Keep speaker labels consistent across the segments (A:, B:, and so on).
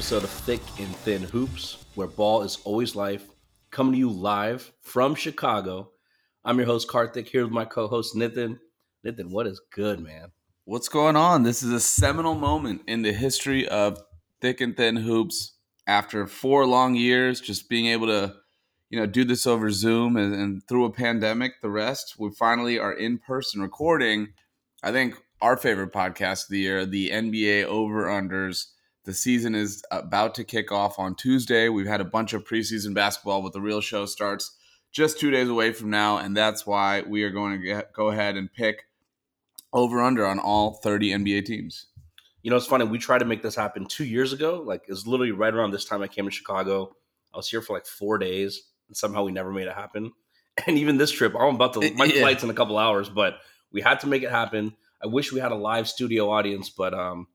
A: episode of Thick and Thin Hoops, where ball is always life, coming to you live from Chicago. I'm your host, Karthik, here with my co host, Nathan. Nathan, what is good, man?
B: What's going on? This is a seminal moment in the history of Thick and Thin Hoops. After four long years, just being able to, you know, do this over Zoom and, and through a pandemic, the rest, we finally are in person recording. I think our favorite podcast of the year, the NBA Over Unders. The season is about to kick off on Tuesday. We've had a bunch of preseason basketball, but the real show starts just two days away from now, and that's why we are going to get, go ahead and pick over under on all 30 NBA teams.
A: You know, it's funny. We tried to make this happen two years ago. Like, it was literally right around this time I came to Chicago. I was here for like four days, and somehow we never made it happen. And even this trip, I'm about to, my yeah. flight's in a couple hours, but we had to make it happen. I wish we had a live studio audience, but um,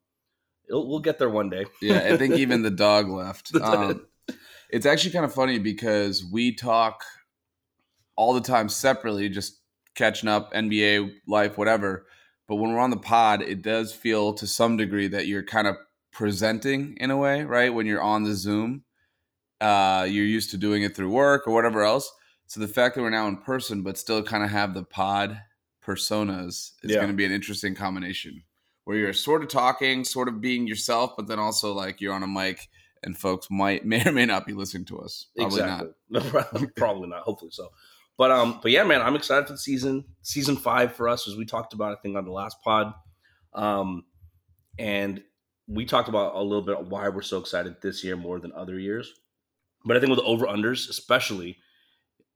A: we'll get there one day.
B: yeah, I think even the dog left. Um, it's actually kind of funny because we talk all the time separately, just catching up, NBA life, whatever. But when we're on the pod, it does feel to some degree that you're kind of presenting in a way, right? When you're on the Zoom, uh, you're used to doing it through work or whatever else. So the fact that we're now in person, but still kind of have the pod personas is yeah. going to be an interesting combination where you're sort of talking, sort of being yourself, but then also like you're on a mic and folks might may or may not be listening to us. Probably exactly.
A: not. Probably not. Hopefully so. But um, but yeah, man, I'm excited for the season. Season five for us, as we talked about, I think on the last pod, um, and we talked about a little bit why we're so excited this year more than other years. But I think with the over unders, especially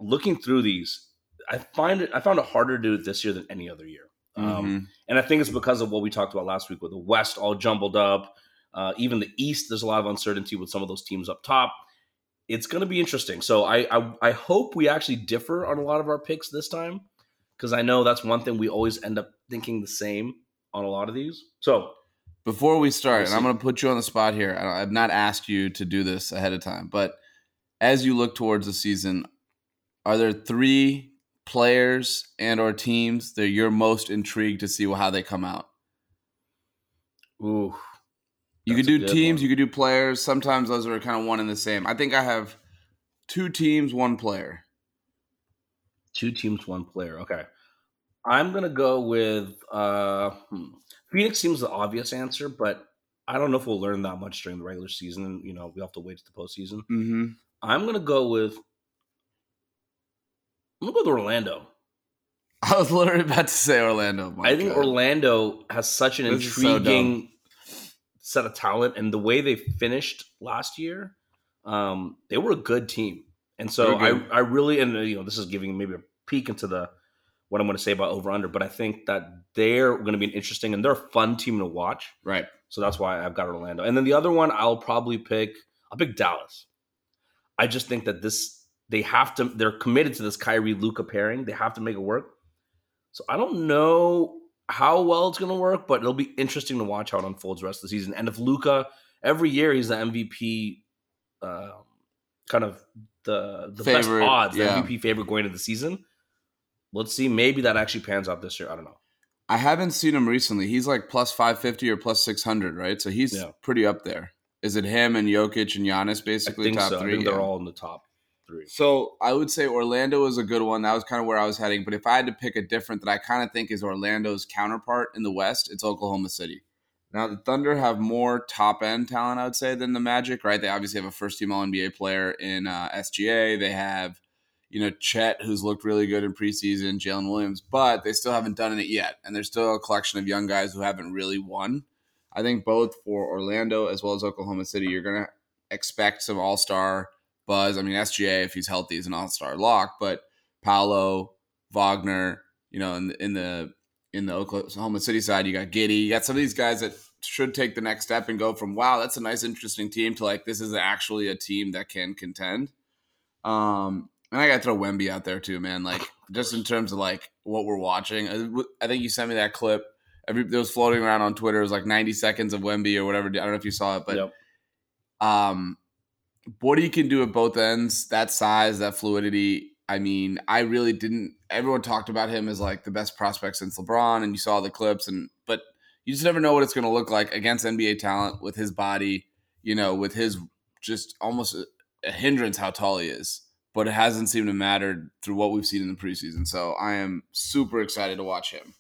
A: looking through these, I find it I found it harder to do it this year than any other year. Um, mm-hmm. And I think it's because of what we talked about last week with the West all jumbled up. Uh, even the East, there's a lot of uncertainty with some of those teams up top it's going to be interesting. So I, I, I hope we actually differ on a lot of our picks this time because I know that's one thing we always end up thinking the same on a lot of these. So
B: before we start, and I'm going to put you on the spot here. I've not asked you to do this ahead of time, but as you look towards the season, are there three players and or teams that you're most intrigued to see how they come out?
A: Ooh,
B: you could do teams, one. you could do players. Sometimes those are kind of one and the same. I think I have two teams, one player.
A: Two teams, one player. Okay. I'm gonna go with uh, hmm. Phoenix. Seems the obvious answer, but I don't know if we'll learn that much during the regular season. You know, we have to wait to the postseason.
B: Mm-hmm.
A: I'm gonna go with. I'm gonna go with Orlando.
B: I was literally about to say Orlando.
A: I think God. Orlando has such an this intriguing set of talent, and the way they finished last year, um, they were a good team. And so I, I really, and you know, this is giving maybe a peek into the what I'm going to say about over under, but I think that they're going to be an interesting and they're a fun team to watch.
B: Right.
A: So that's why I've got Orlando. And then the other one, I'll probably pick. I'll pick Dallas. I just think that this they have to. They're committed to this Kyrie Luka pairing. They have to make it work. So I don't know how well it's going to work, but it'll be interesting to watch how it unfolds the rest of the season. And if Luka every year he's the MVP, uh, kind of the the favorite, best odds, yeah. the MVP favorite going into the season. Let's see, maybe that actually pans out this year. I don't know.
B: I haven't seen him recently. He's like plus five fifty or plus six hundred, right? So he's yeah. pretty up there. Is it him and Jokic and Giannis basically top
A: so.
B: three?
A: Think they're all in the top three.
B: So I would say Orlando is a good one. That was kind of where I was heading. But if I had to pick a different that I kind of think is Orlando's counterpart in the West, it's Oklahoma City. Now the Thunder have more top end talent, I would say, than the Magic. Right? They obviously have a first team All NBA player in uh, SGA. They have, you know, Chet, who's looked really good in preseason, Jalen Williams, but they still haven't done it yet, and there's still a collection of young guys who haven't really won. I think both for Orlando as well as Oklahoma City, you're gonna expect some All Star buzz. I mean, SGA, if he's healthy, is an all star lock, but Paolo, Wagner, you know, in the, in the in the Oklahoma City side, you got Giddey, You got some of these guys that should take the next step and go from wow, that's a nice, interesting team to like this is actually a team that can contend. Um, and I got to throw Wemby out there too, man. Like just in terms of like what we're watching. I, think you sent me that clip. Every it was floating around on Twitter. It was like 90 seconds of Wemby or whatever. I don't know if you saw it, but yep. um, what he can do at both ends, that size, that fluidity. I mean, I really didn't. Everyone talked about him as like the best prospect since LeBron, and you saw the clips, and but you just never know what it's going to look like against NBA talent with his body. you know, with his just almost a, a hindrance how tall he is. But it hasn't seemed to matter through what we've seen in the preseason. So I am super excited to watch him.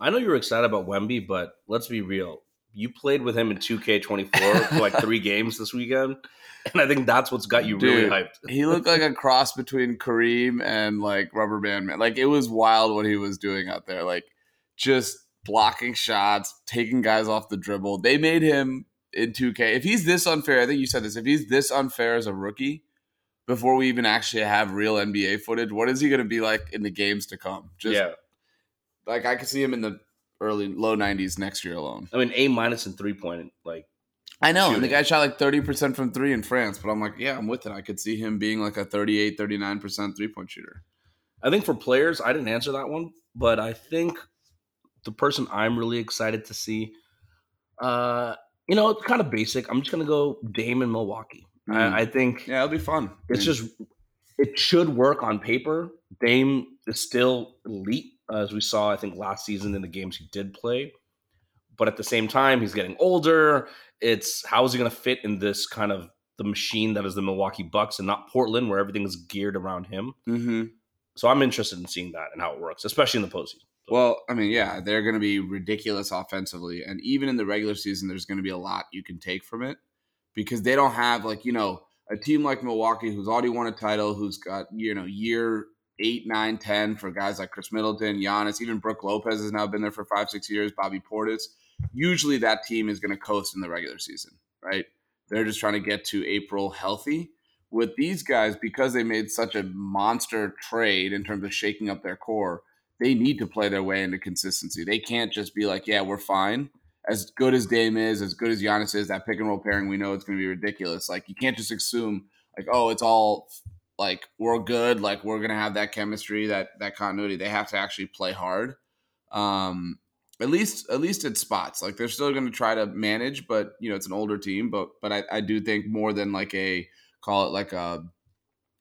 A: I know you were excited about Wemby, but let's be real. You played with him in 2K24 for like three games this weekend. And I think that's what's got you really hyped.
B: he looked like a cross between Kareem and like Rubber Band Man. Like it was wild what he was doing out there. Like just blocking shots, taking guys off the dribble. They made him in 2K. If he's this unfair, I think you said this. If he's this unfair as a rookie, before we even actually have real NBA footage, what is he going to be like in the games to come? Just
A: yeah.
B: like I could see him in the early low 90s next year alone.
A: I mean, A and three point. Like,
B: I know. And the guy shot like 30% from three in France, but I'm like, yeah, I'm with it. I could see him being like a 38, 39% three point shooter.
A: I think for players, I didn't answer that one, but I think the person I'm really excited to see, uh, you know, it's kind of basic. I'm just gonna go Dame in Milwaukee.
B: Mm.
A: I, I think
B: Yeah, it'll be fun.
A: it's
B: mean,
A: just it should work on paper. Dame is still elite, as we saw, I think, last season in the games he did play. But at the same time, he's getting older. It's how is he going to fit in this kind of the machine that is the Milwaukee Bucks and not Portland, where everything is geared around him.
B: mhm.
A: So I'm interested in seeing that and how it works, especially in the postseason.
B: Well, I mean, yeah, they're going to be ridiculous offensively. And even in the regular season, there's going to be a lot you can take from it because they don't have, like, you know, a team like Milwaukee who's already won a title, who's got, you know, year eight, nine, 10 for guys like Khris Middleton, Giannis, even Brook Lopez has now been there for five, six years, Bobby Portis. Usually that team is going to coast in the regular season, right? They're just trying to get to April healthy. With these guys, because they made such a monster trade in terms of shaking up their core, they need to play their way into consistency. They can't just be like, yeah, we're fine. As good as Dame is, as good as Giannis is, that pick and roll pairing, we know it's going to be ridiculous. Like, you can't just assume, like, oh, it's all like we're good, like we're going to have that chemistry, that that continuity. They have to actually play hard. Um, at least, at least at spots. Like, they're still going to try to manage, but you know, it's an older team. But, but I, I do think more than like a call it like a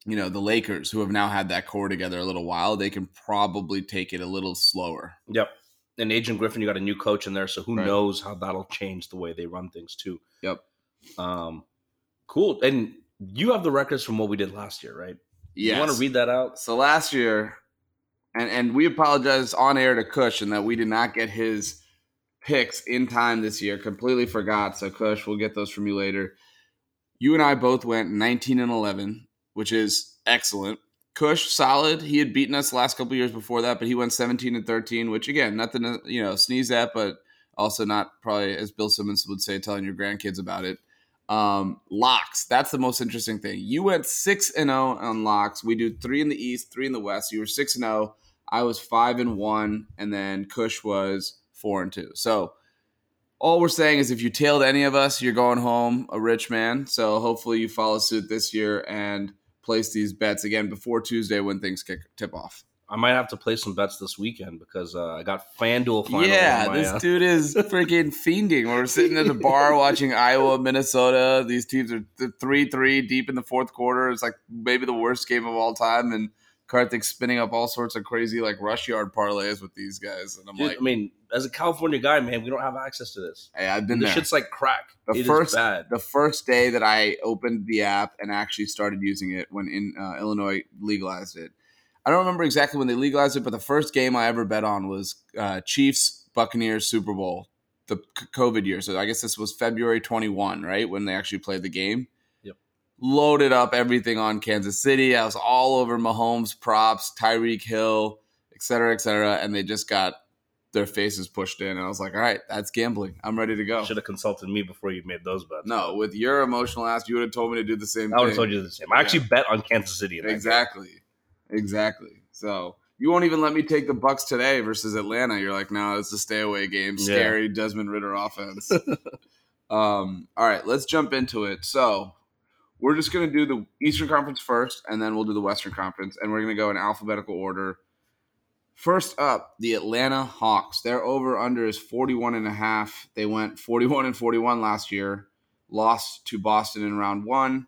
B: you know the Lakers, who have now had that core together a little while, they can probably take it a little slower.
A: Yep. And Adrian Griffin, you got a new coach in there, so who
B: Right.
A: knows how that'll change the way they run things too.
B: Yep.
A: Um, cool. And you have the records from what we did last year, right?
B: Yeah.
A: You want to read that out?
B: So last year, and and we apologize on air to Kush and that we did not get his picks in time this year. Completely forgot. So Kush, we'll get those from you later. You and I both went 19 and 11, which is excellent. Kush, solid. He had beaten us the last couple years before that, but he went 17 and 13, which again, nothing to you know sneeze at, but also not probably as Bill Simmons would say, telling your grandkids about it. Um, locks. That's the most interesting thing. You went six and zero on locks. We do three in the East, three in the West. You were six and zero. I was five and one, and then Kush was four and two. So all we're saying is, if you tailed any of us, you're going home a rich man. So hopefully you follow suit this year and place these bets again before Tuesday when things kick tip off.
A: I might have to play some bets this weekend because uh, I got FanDuel final.
B: Yeah,
A: my,
B: this
A: uh,
B: dude is freaking fiending. We're sitting at the bar watching Iowa, Minnesota. These teams are three three deep in the fourth quarter. It's like maybe the worst game of all time, and Karthik's spinning up all sorts of crazy like rush yard parlays with these guys, and I'm
A: dude,
B: like,
A: I mean, as a California guy, man, we don't have access to this.
B: hey, I've been
A: This
B: there.
A: shit's like crack.
B: The
A: It is
B: first-
A: bad.
B: the first day that I opened the app and actually started using it when in uh, Illinois legalized it. I don't remember exactly when they legalized it, but the first game I ever bet on was uh, Chiefs Buccaneers Super Bowl, the c- COVID year. So I guess this was February 21, right? When they actually played the game.
A: Yep.
B: Loaded up everything on Kansas City. I was all over Mahomes props, Tyreek Hill, et cetera, et cetera. And they just got their faces pushed in. And I was like, all right, that's gambling. I'm ready to go.
A: Should have consulted me before you made those bets.
B: No, with your emotional ass, you would have told me to do the same
A: I would have told you the same. I actually bet on Kansas City. Exactly. game.
B: Exactly. So you won't even let me take the Bucks today versus Atlanta. You're like, no, it's a stay away game.
A: Yeah.
B: Scary Desmond Ridder offense. um, all right, let's jump into it. So we're just gonna do the Eastern Conference first, and then we'll do the Western Conference, and we're gonna go in alphabetical order. First up, the Atlanta Hawks. Their over under is 41 and a half. They went 41 and 41 last year, lost to Boston in round one.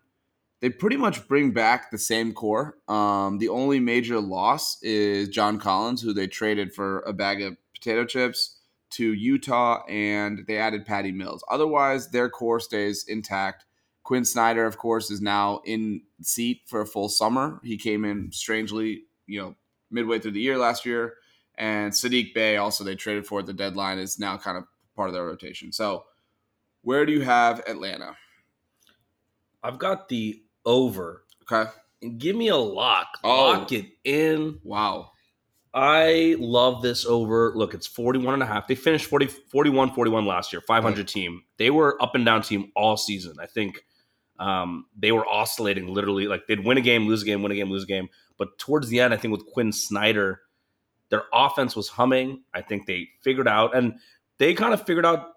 B: They pretty much bring back the same core. Um, the only major loss is John Collins, who they traded for a bag of potato chips to Utah and they added Patty Mills. Otherwise, their core stays intact. Quin Snyder, of course, is now in seat for a full summer. He came in strangely, you know, midway through the year last year. And Saddiq Bey, also they traded for at the deadline, is now kind of part of their rotation. So, where do you have Atlanta?
A: I've got the over.
B: Okay.
A: And give me a lock.
B: Oh.
A: Lock it in.
B: Wow.
A: I love this over. Look, it's 41 and a half. They finished 40, 41 41 last year, 500 team. They were up and down team all season. I think um, they were oscillating literally. Like they'd win a game, lose a game, win a game, lose a game. But towards the end, I think with Quin Snyder, their offense was humming. I think they figured out, and they kind of figured out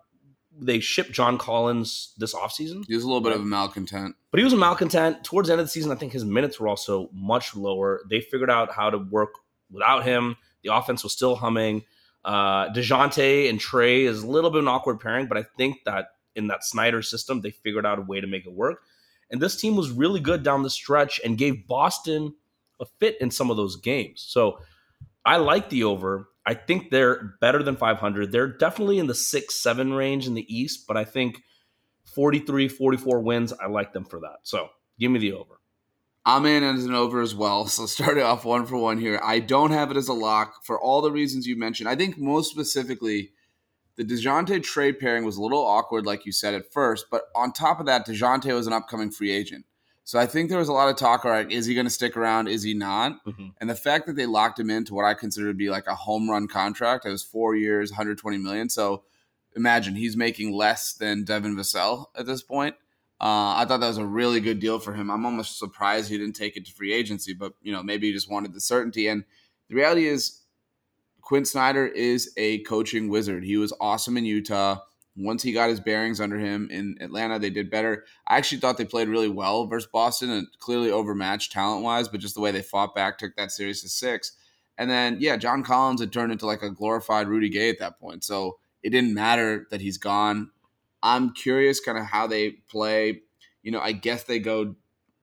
A: they shipped John Collins this offseason.
B: He was a little bit of a malcontent.
A: But he was a malcontent. Towards the end of the season, I think his minutes were also much lower. They figured out how to work without him. The offense was still humming. Uh, DeJounte and Trae is a little bit of an awkward pairing, but I think that in that Snyder system, they figured out a way to make it work. And this team was really good down the stretch and gave Boston a fit in some of those games. So I like the over. I think they're better than 500. They're definitely in the six, seven range in the East, but I think 43, 44 wins, I like them for that. So give me the over.
B: I'm in as an over as well. So starting off one for one here. I don't have it as a lock for all the reasons you mentioned. I think most specifically, the DeJounte trade pairing was a little awkward, like you said at first. But on top of that, DeJounte was an upcoming free agent. So I think there was a lot of talk, all right, is he going to stick around? Is he not?
A: Mhm.
B: And the fact that they locked him into what I consider to be like a home run contract, it was four years, 120 million. So imagine he's making less than Devin Vassell at this point. Uh, I thought that was a really good deal for him. I'm almost surprised he didn't take it to free agency, but you know maybe he just wanted the certainty. And the reality is, Quin Snyder is a coaching wizard. He was awesome in Utah. Once he got his bearings under him in Atlanta, they did better. I actually thought they played really well versus Boston and clearly overmatched talent wise, but just the way they fought back took that series to six. And then, yeah, John Collins had turned into like a glorified Rudy Gay at that point. So it didn't matter that he's gone. I'm curious kind of how they play. You know, I guess they go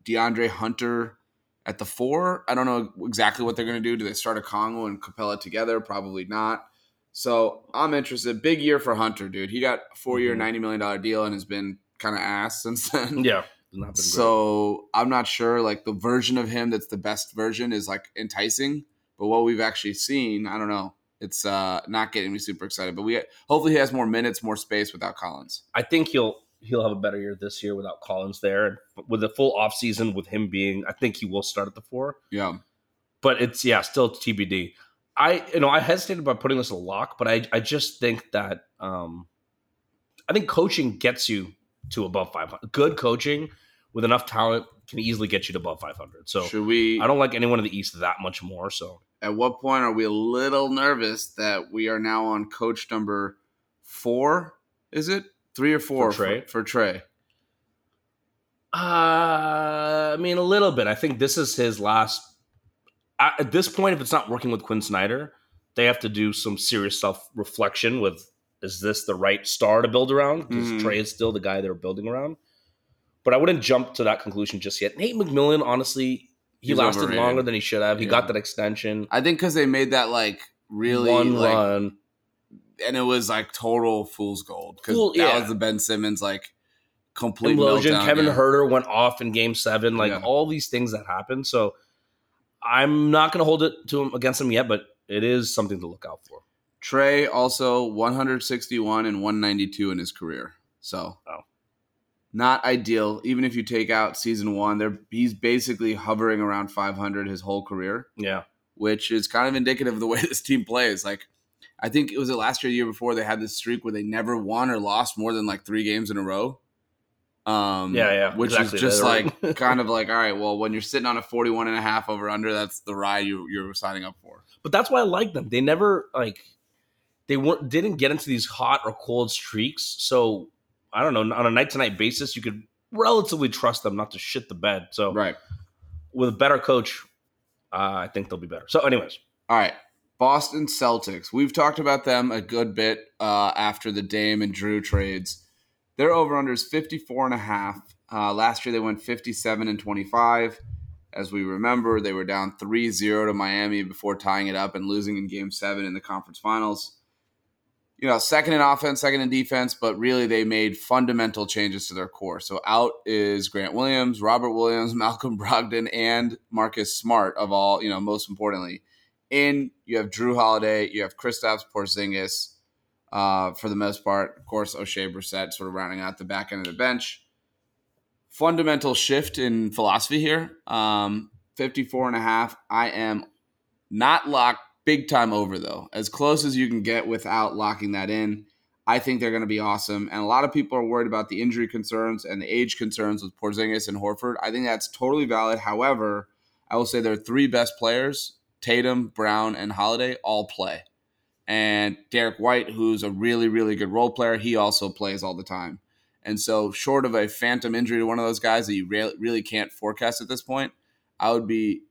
B: DeAndre Hunter at the four. I don't know exactly what they're going to do. Do they start Okongwu and Capela together? Probably not. So I'm interested. Big year for Hunter, dude. He got a four year,
A: Mhm.
B: $90 million deal and has been kind of ass since then.
A: Yeah. Not been great.
B: So I'm not sure. Like the version of him that's the best version is like enticing, but what we've actually seen, I don't know. It's uh not getting me super excited. But we hopefully he has more minutes, more space without Collins.
A: I think he'll he'll have a better year this year without Collins there. And with a full offseason with him being, I think he will start at the four.
B: Yeah.
A: But it's yeah, still TBD. I you know I hesitated by putting this a lock, but I I just think that um I think coaching gets you to above 500. Good coaching with enough talent can easily get you to above 500. So
B: Should we
A: I don't like anyone in the East that much more. So
B: at what point are we a little nervous that we are now on coach number four? Is it? Three or four
A: For Trae?
B: For, for Trae.
A: Uh, I mean, a little bit. I think this is his last. At this point, if it's not working with Quin Snyder, they have to do some serious self reflection. With is this the right star to build around? Because
B: Mhm.
A: Trae is still the guy they're building around. But I wouldn't jump to that conclusion just yet. Nate McMillan, honestly, he
B: He's
A: lasted
B: overrated.
A: longer than he should have. He
B: Yeah.
A: got that extension.
B: I think because they made that like really
A: one
B: like,
A: run.
B: and it was like total fool's gold because
A: Fool-
B: that
A: yeah.
B: was the Ben Simmons like complete
A: implosion.
B: meltdown,
A: Kevin
B: yeah.
A: Huerter went off in Game Seven. Like all these things that happened. So I'm not going to hold it to him against him yet, but it is something to look out for.
B: Trae also 161 and 192 in his career. So
A: Oh.
B: not ideal. Even if you take out season one, there he's basically hovering around 500 his whole career,
A: Yeah.
B: which is kind of indicative of the way this team plays. Like I think it was the last year, the year before they had this streak where they never won or lost more than like three games in a row. Um,
A: Yeah, yeah,
B: which
A: exactly.
B: is just like kind of like, all right, well, when you're sitting on a 41 and a half over under, that's the ride you, you're signing up for.
A: But that's why I like them. They never like they weren't didn't get into these hot or cold streaks. So I don't know on a night to night basis, you could relatively trust them not to shit the bed. So
B: Right.
A: with a better coach, uh, I think they'll be better. So, anyways,
B: All right. Boston Celtics. We've talked about them a good bit uh, after the Dame and Jrue trades. Their over under is 54 and a half. Uh, last year they went 57 and 25. As we remember, they were down 3-0 to Miami before tying it up and losing in game 7 in the conference finals. you know, second in offense, second in defense, but really they made fundamental changes to their core. So out is Grant Williams, Robert Williams, Malcolm Brogdon, and Marcus Smart of all, you know, most importantly. In you have Jrue Holiday, you have Kristaps Porzingis, uh, for the most part. Of course, Oshae Brissett sort of rounding out the back end of the bench. Fundamental shift in philosophy here. Um, 54 and a half. I am not locked big time over though, as close as you can get without locking that in. I think they're going to be awesome, and a lot of people are worried about the injury concerns and the age concerns with Porzingis and Horford. I think that's totally valid. However, I will say their three best players, Tatum, Brown, and Holiday, all play. And Derrick White, who's a really, really good role player, he also plays all the time. And so, short of a phantom injury to one of those guys that you re- really can't forecast at this point, I would be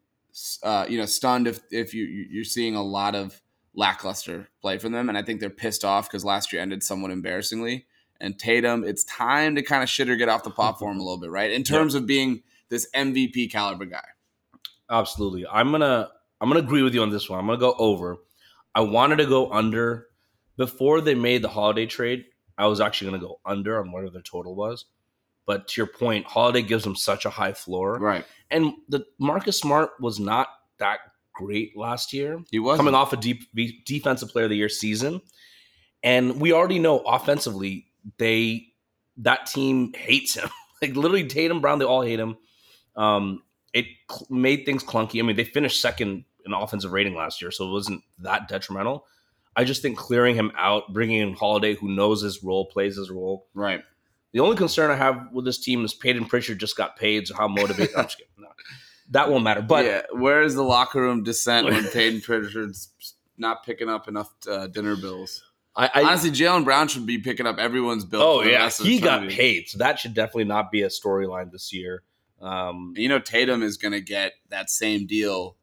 B: uh, you know stunned if if you you're seeing a lot of lackluster play from them, and I think they're pissed off because last year ended somewhat embarrassingly. And Tatum, it's time to kind of shit or get off the pot for a little bit, right? In terms of being this MVP caliber guy.
A: Absolutely, I'm gonna I'm gonna agree with you on this one. I'm gonna go over. I wanted to go under before they made the holiday trade. I was actually gonna go under on whatever their total was. But to your point, Holiday gives them such a high floor.
B: Right.
A: And the Marcus Smart was not that great last year.
B: He was
A: coming off a deep defensive player of the year season. And we already know offensively, they that team hates him. like literally Tatum Brown, they all hate him. Um, it cl- made things clunky. I mean, they finished second in offensive rating last year, so it wasn't that detrimental. I just think clearing him out, bringing in Holiday, who knows his role, plays his role,
B: right,
A: the only concern I have with this team is Payton Pritchard just got paid, so how motivated? I'm just kidding. No, that won't matter. But
B: yeah, where is the locker room dissent when Payton Pritchard's not picking up enough uh, dinner bills? I, I, Honestly, Jaylen Brown should be picking up everyone's bill.
A: Oh yeah, he got paid, so that should definitely not be a storyline this year. Um,
B: you know, Tatum is going to get that same deal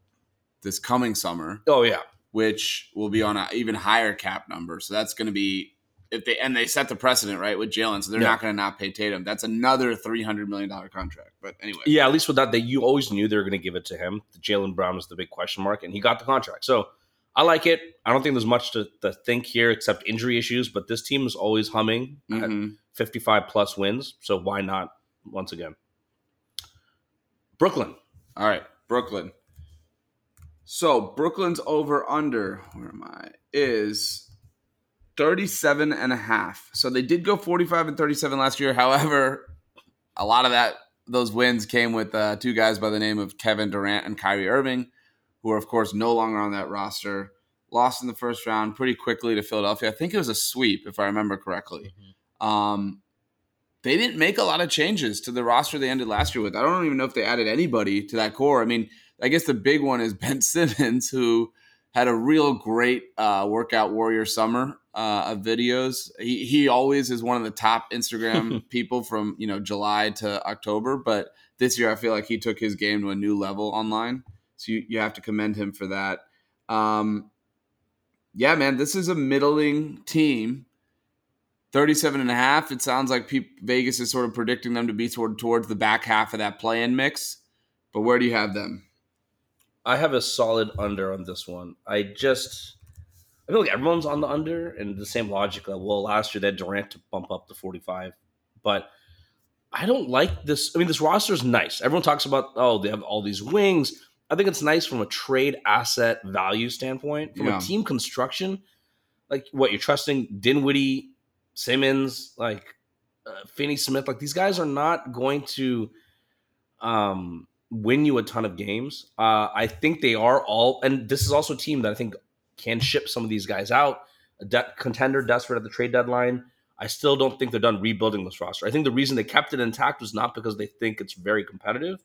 B: this coming summer.
A: Oh yeah,
B: which will be on an even higher cap number. So that's going to be if they and they set the precedent right with Jaylen, so they're yeah. not going to not pay Tatum. That's another three hundred million dollar contract. But anyway,
A: yeah, at least with that, they you always knew they were going to give it to him. Jaylen Brown was the big question mark, and he got the contract. So I like it. I don't think there's much to, to think here except injury issues, but this team is always humming mm-hmm. at 55 plus wins. So why not once again? Brooklyn.
B: All right, Brooklyn. So Brooklyn's over under, where am I? Is 37 and a half. So they did go 45 and 37 last year. However, a lot of that those wins came with uh, two guys by the name of Kevin Durant and Kyrie Irving, who are of course no longer on that roster. Lost in the first round pretty quickly to Philadelphia. I think it was a sweep, if I remember correctly. Mm-hmm. Um, they didn't make a lot of changes to the roster they ended last year with. I don't even know if they added anybody to that core. I mean, I guess the big one is Ben Simmons, who had a real great uh, workout warrior summer uh, of videos. He he always is one of the top Instagram people from you know July to October, but this year I feel like he took his game to a new level online. So you, you have to commend him for that. Um, yeah, man, this is a middling team. 37 and a half. It sounds like Vegas is sort of predicting them to be toward, towards the back half of that play in mix. But where do you have them?
A: I have a solid under on this one. I just I feel like everyone's on the under and the same logic. Like, well, last year they had Durant to bump up to 45, but I don't like this. I mean, this roster is nice. Everyone talks about oh they have all these wings. I think it's nice from a trade asset value standpoint. From yeah. a team construction, like what you're trusting Dinwiddie, Simmons, like uh, Finney Smith, like these guys are not going to um win you a ton of games. Uh, I think they are all, and this is also a team that I think can ship some of these guys out. A de- contender desperate at the trade deadline. I still don't think they're done rebuilding this roster. I think the reason they kept it intact was not because they think it's very competitive,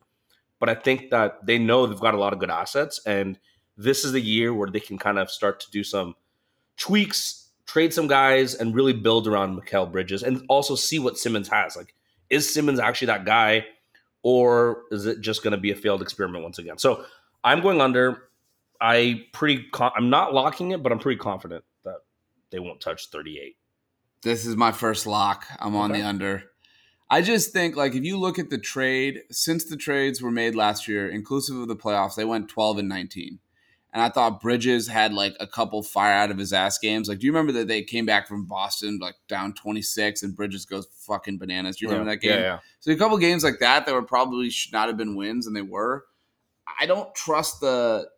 A: but I think that they know they've got a lot of good assets, and this is the year where they can kind of start to do some tweaks, trade some guys, and really build around Mikal Bridges, and also see what Simmons has. Like, is Simmons actually that guy? Or is it just going to be a failed experiment once again? So I'm going under. I pretty. con- I'm not locking it, but I'm pretty confident that they won't touch 38.
B: This is my first lock. I'm on the under. I just think like if you look at the trade since the trades were made last year, inclusive of the playoffs, they went 12 and 19. And I thought Bridges had like a couple fire out of his ass games. Like, do you remember that they came back from Boston like down 26 and Bridges goes fucking bananas? Do you remember that game?
A: Yeah, yeah.
B: So a couple games like that that were probably should not have been wins, and they were. I don't trust the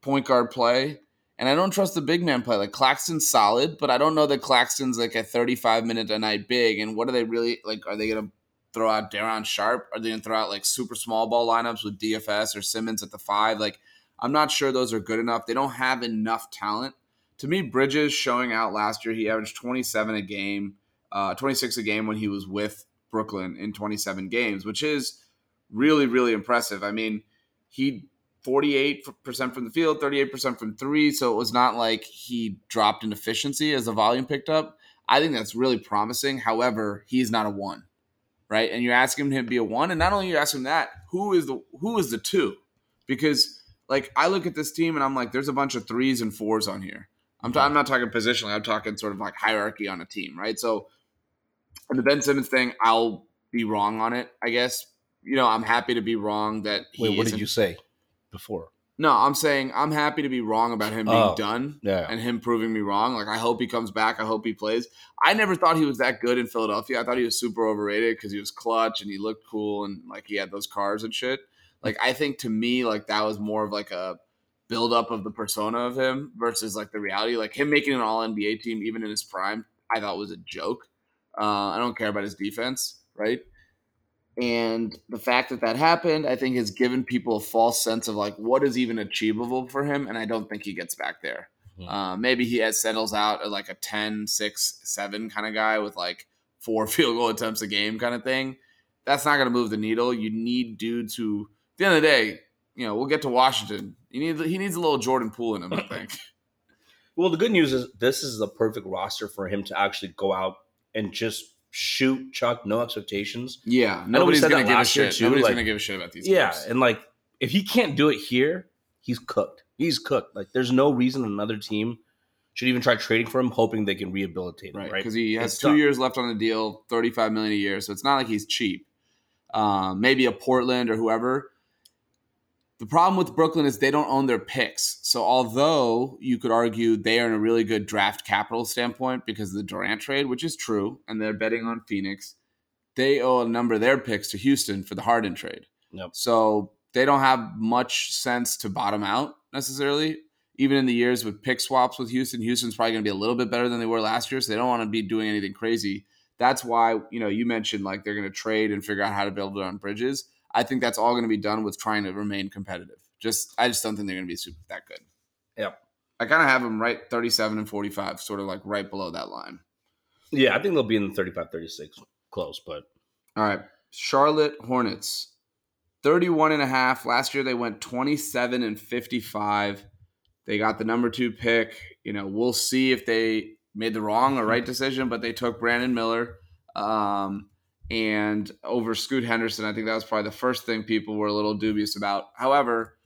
B: point guard play, and I don't trust the big man play. Like Claxton's solid, but I don't know that Claxton's like a 35 minute a night big. And what are they really like? Are they gonna throw out Day'Ron Sharpe? Are they gonna throw out like super small ball lineups with DFS or Simmons at the five? Like I'm not sure those are good enough. They don't have enough talent. To me, Bridges showing out last year, he averaged 27 a game, uh, 26 a game when he was with Brooklyn in 27 games, which is really, really impressive. I mean, he 48% from the field, 38% from three. So it was not like he dropped in efficiency as the volume picked up. I think that's really promising. However, he's not a one, right? And you're asking him to be a one, and not only you ask him that, who is the who is the two? Because like I look at this team and I'm like, there's a bunch of threes and fours on here. I'm, i I'm not talking positionally. I'm talking sort of like hierarchy on a team, right? So and the Ben Simmons thing, I'll be wrong on it. I guess you know I'm happy to be wrong that. He's.
A: Wait, what did you say before?
B: No, I'm saying I'm happy to be wrong about him being
A: Oh,
B: done
A: Yeah.
B: and him proving me wrong. Like I hope he comes back. I hope he plays. I never thought he was that good in Philadelphia. I thought he was super overrated because he was clutch and he looked cool and like he had those cars and shit. Like I think to me, like that was more of like a build up of the persona of him versus like the reality. Like him making an All NBA team even in his prime, I thought was a joke. Uh, I don't care about his defense, right? And the fact that that happened, I think, has given people a false sense of like what is even achievable for him. And I don't think he gets back there.
A: Mhm.
B: Uh, maybe he has settles out at like a 10, 6, 7 kind of guy with like four field goal attempts a game kind of thing. That's not going to move the needle. You need dudes who, the end of the day, you know, we'll get to Washington. You need he needs a little Jordan Poole in him, I think.
A: Well, the good news is this is the perfect roster for him to actually go out and just shoot, chuck, no expectations.
B: yeah, nobody's gonna give a shit.
A: too,
B: Nobody's
A: like-
B: going to give a shit about these. Guys.
A: Yeah,
B: games.
A: and like if he can't do it here, he's cooked. He's cooked. Like there's no reason another team should even try trading for him, hoping they can rehabilitate him.
B: right?
A: Right?
B: Because he has
A: It's
B: two
A: tough.
B: years left on the deal, thirty-five million a year, so it's not like he's cheap. Um, maybe a Portland or whoever. The problem with Brooklyn is they don't own their picks. So although you could argue they are in a really good draft capital standpoint because of the Durant trade, which is true, and they're betting on Phoenix, they owe a number of their picks to Houston for the Harden trade.
A: Yep.
B: So they don't have much sense to bottom out necessarily. Even in the years with pick swaps with Houston, Houston's probably going to be a little bit better than they were last year. So they don't want to be doing anything crazy. That's why you know you mentioned like they're going to trade and figure out how to build it on bridges. I think that's all going to be done with trying to remain competitive. Just I just don't think they're going to be super that good.
A: Yep.
B: I kind of have them right 37 and 45, sort of like right below that line.
A: Yeah, I think they'll be in the 35, 36 close, but
B: All right. Charlotte Hornets. 31 and a half. Last year they went 27 and 55. They got the number 2 pick. You know, we'll see if they made the wrong or right decision, but they took Brandon Miller um, and over Scoot Henderson. I think that was probably the first thing people were a little dubious about. However,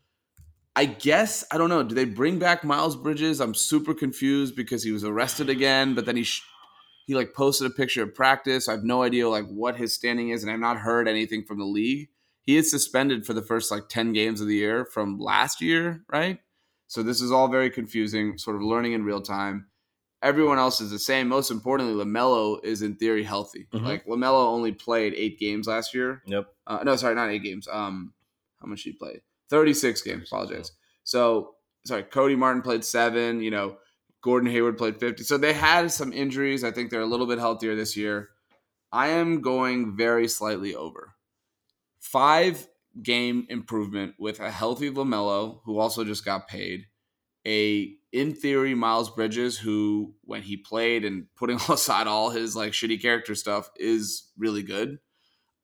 B: I guess I don't know. Do they bring back Miles Bridges? I'm super confused because he was arrested again, but then he sh- he like posted a picture of practice. I have no idea like what his standing is, and I've not heard anything from the league. He is suspended for the first like ten games of the year from last year, right? So this is all very confusing. Sort of learning in real time. Everyone else is the same. Most importantly, Lamelo is in theory healthy.
A: Mhm.
B: Like Lamelo only played eight games last year.
A: yep.
B: Uh, no, sorry, not eight games. Um, how much did he play? Thirty-six games. Apologize. So sorry, Cody Martin played seven. You know, Gordon Hayward played fifty. So they had some injuries. I think they're a little bit healthier this year. I am going very slightly over. Five game improvement with a healthy Lamelo, who also just got paid. A in theory Miles Bridges, who when he played and putting aside all his like shitty character stuff, is really good.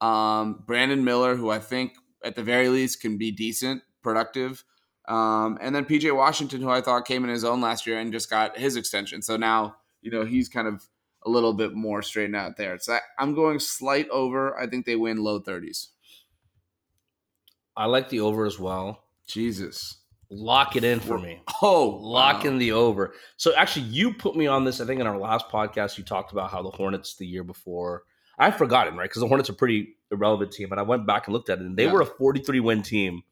B: Um, Brandon Miller, who I think at the very least can be decent, productive. Um, and then PJ Washington, who I thought came in his own last year and just got his extension. So now, you know, he's kind of a little bit more straightened out there. So I, I'm going slight over. I think they win low 30s.
A: I like the over as well.
B: Jesus.
A: Lock it in for me.
B: Oh,
A: Lock
B: wow.
A: in the over. So actually, you put me on this. I think in our last podcast, you talked about how the Hornets the year before. I forgot it, right? Because the Hornets are pretty irrelevant team, and I went back and looked at it, and they
B: Yeah.
A: were a 43 win team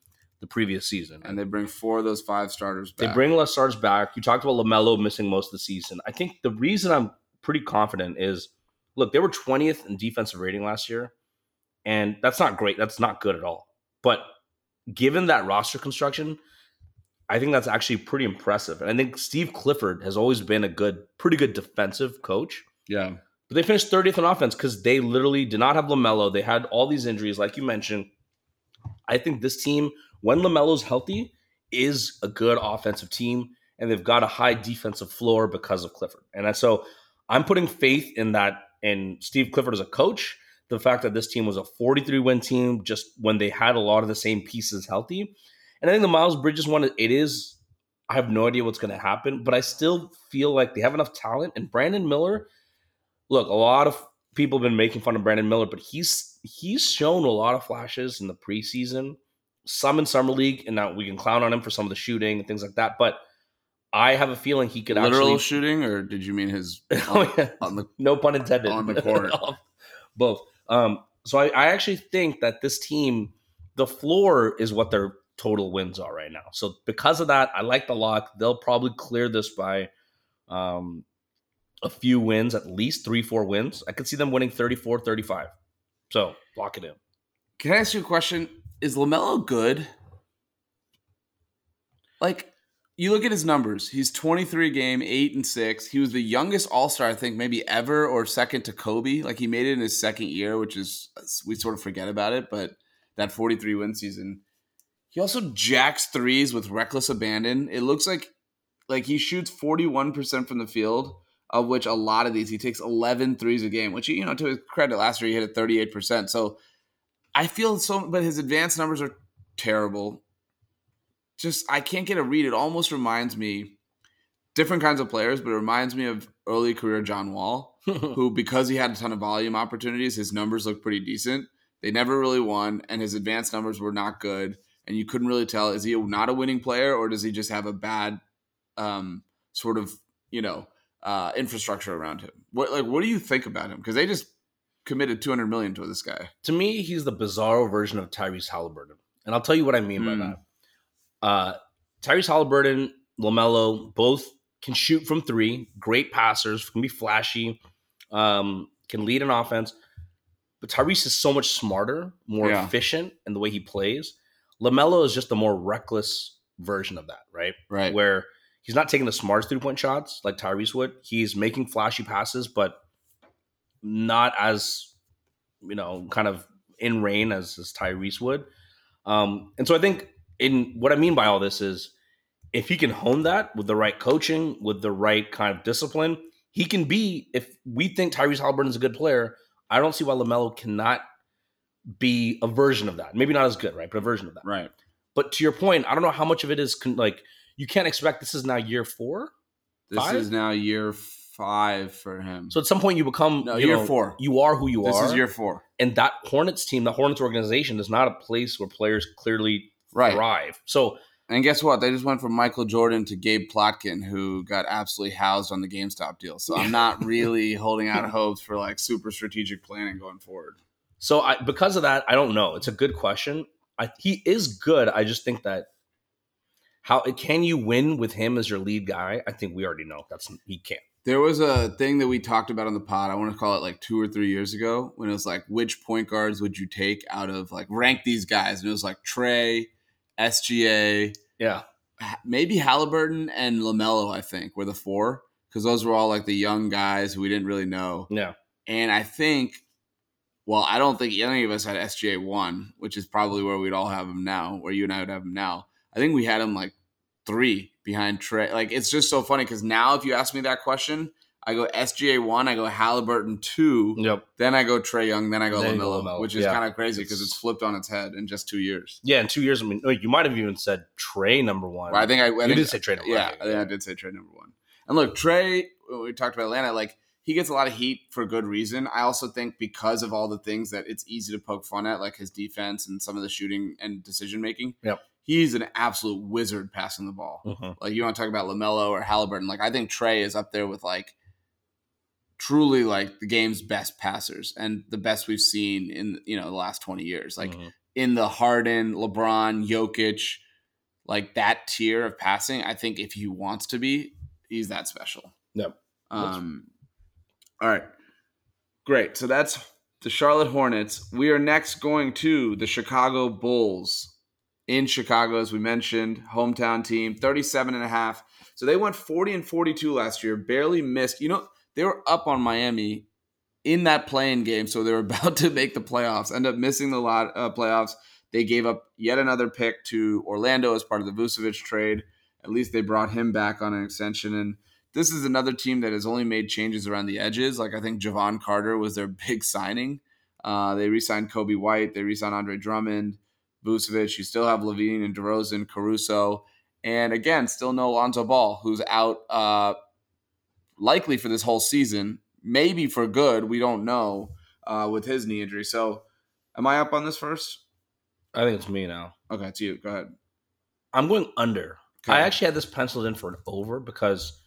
A: the previous season.
B: And they bring four of those five starters back.
A: They bring less starters back. You talked about LaMelo missing most of the season. I think the reason I'm pretty confident is look, they were 20th in defensive rating last year, and that's not great. That's not good at all. But given that roster construction, I think that's actually pretty impressive. And I think Steve Clifford has always been a good, pretty good defensive coach.
B: Yeah.
A: But they finished 30th in offense because they literally did not have LaMelo. They had all these injuries, like you mentioned. I think this team, when LaMelo's healthy, is a good offensive team, and they've got a high defensive floor because of Clifford. And so I'm putting faith in that, in Steve Clifford as a coach, the fact that this team was a 43 win team just when they had a lot of the same pieces healthy. And I think the Miles Bridges one, it is, I have no idea what's going to happen, but I still feel like they have enough talent. And Brandon Miller, look, a lot of people have been making fun of Brandon Miller, but he's he's shown a lot of flashes in the preseason, some in summer league, and now we can clown on him for some of the shooting and things like that. But I have a feeling he could actually.
B: literal
A: actually
B: shooting, or did you mean his
A: Oh, yeah.
B: on the
A: no pun intended
B: On the court.
A: both. Um, so I, I actually think that this team, the floor is what their total wins are right now. So because of that, I like the lock. They'll probably clear this by um, a few wins, at least three, four wins. I could see them winning 34, 35. So lock it in.
B: Can I ask you a question? Is Lamelo good? Like, you look at his numbers. He's 23 game, eight and six. He was the youngest All Star, I think, maybe ever, or second to Kobe. Like he made it in his second year, which is we sort of forget about it. But that 43 win season, he also jacks threes with reckless abandon. It looks like like he shoots 41 percent from the field, of which a lot of these he takes 11 threes a game. Which you know, to his credit, last year he hit it 38 percent. So I feel so, but his advanced numbers are terrible. Just I can't get a read. It almost reminds me different kinds of players, but it reminds me of early career John Wall, who because he had a ton of volume opportunities, his numbers looked pretty decent. They never really won, and his advanced numbers were not good. And you couldn't really tell is he not a winning player or does he just have a bad um, sort of you know uh, infrastructure around him? What like what do you think about him? Because they just committed 200 million to this guy.
A: to me, he's the bizarro version of Tyrese Halliburton. And I'll tell you what I mean by
B: Hmm.
A: that. Uh, Tyrese Halliburton, LaMelo, both can shoot from three, great passers, can be flashy, um, can lead an offense. But Tyrese is so much smarter, more
B: Yeah.
A: efficient in the way he plays. LaMelo is just a more reckless version of that, right?
B: Right.
A: Where he's not taking the smartest three point shots like Tyrese would. He's making flashy passes, but not as you know, kind of in rain as, as Tyrese would. Um, and so I think in what I mean by all this is if he can hone that with the right coaching, with the right kind of discipline, he can be. If we think Tyrese Halliburton is a good player, I don't see why Lamelo cannot be a version of that. Maybe not as good, right? But a version of that.
B: Right.
A: But to your point, I don't know how much of it is con- like you can't expect this is now year four.
B: This
A: Five?
B: is now year five for him.
A: So at some point you become
B: No,
A: you
B: year
A: know,
B: four.
A: You are who you
B: this
A: are.
B: This is year four.
A: and that Hornets team, the Hornets organization, is not a place where players clearly
B: Right.
A: thrive. So
B: And guess what? They just went from Michael Jordan to Gabe Plotkin, who got absolutely housed on the GameStop deal. So I'm not really holding out hopes for like super strategic planning going forward.
A: So I, because of that, I don't know. It's a good question. I, he is good. I just think that how can you win with him as your lead guy? I think we already know that's he can't.
B: There was a thing that we talked about on the pod. I want to call it like two or three years ago when it was like, which point guards would you take out of like rank these guys? And it was like Trae, SGA,
A: Yeah,
B: maybe Halliburton and Lamelo. I think were the four because those were all like the young guys who we didn't really know.
A: yeah,
B: And I think, well, I don't think any of us had SGA one, which is probably where we'd all have him now, where you and I would have him now. I think we had him like three behind Trae. Like it's just so funny because now if you ask me that question, I go SGA one, I go Halliburton two,
A: yep,
B: then I go Trae Young, then I go
A: Then
B: LaMelo,
A: LaMelo,
B: which is
A: yeah.
B: kind of crazy because
A: It's-
B: it's flipped on its head in just two years.
A: yeah. In two years, I mean, you might have even said Trae number one.
B: I think I, I
A: you
B: think,
A: did say Trae number
B: yeah,
A: one.
B: I think I did say Trae number one. And look, Trae, we talked about Atlanta, like he gets a lot of heat for good reason. I also think because of all the things that it's easy to poke fun at, like his defense and some of the shooting and decision making.
A: Yep.
B: He's an absolute wizard passing the ball.
A: Mhm.
B: Like you want to talk about Lamelo or Halliburton. Like I think Trae is up there with like truly like the game's best passers and the best we've seen in you know the last 20 years. Like
A: Mhm.
B: in the Harden, LeBron, Jokic, like that tier of passing. I think if he wants to be, he's that special.
A: Yep.
B: Um, all right. Great. So that's the Charlotte Hornets. We are next going to the Chicago Bulls in Chicago, as we mentioned, hometown team, 37 and a half. So they went 40 and 42 last year, barely missed. You know, they were up on Miami in that play-in game, so they were about to make the playoffs, end up missing the lot uh, playoffs. They gave up yet another pick to Orlando as part of the Vucevic trade. At least they brought him back on an extension. And this is another team that has only made changes around the edges. Like I think Jevon Carter was their big signing. Uh, they re-signed Coby White. They re-signed Andre Drummond, Vucevic. You still have LaVine and DeRozan, Caruso, and again, still no Lonzo Ball, who's out uh, likely for this whole season, maybe for good. We don't know uh, with his knee injury. So, am I up on this first?
A: I think it's me now.
B: Okay, it's you. Go ahead.
A: I'm going under.
B: Okay.
A: I actually had this penciled in for an over because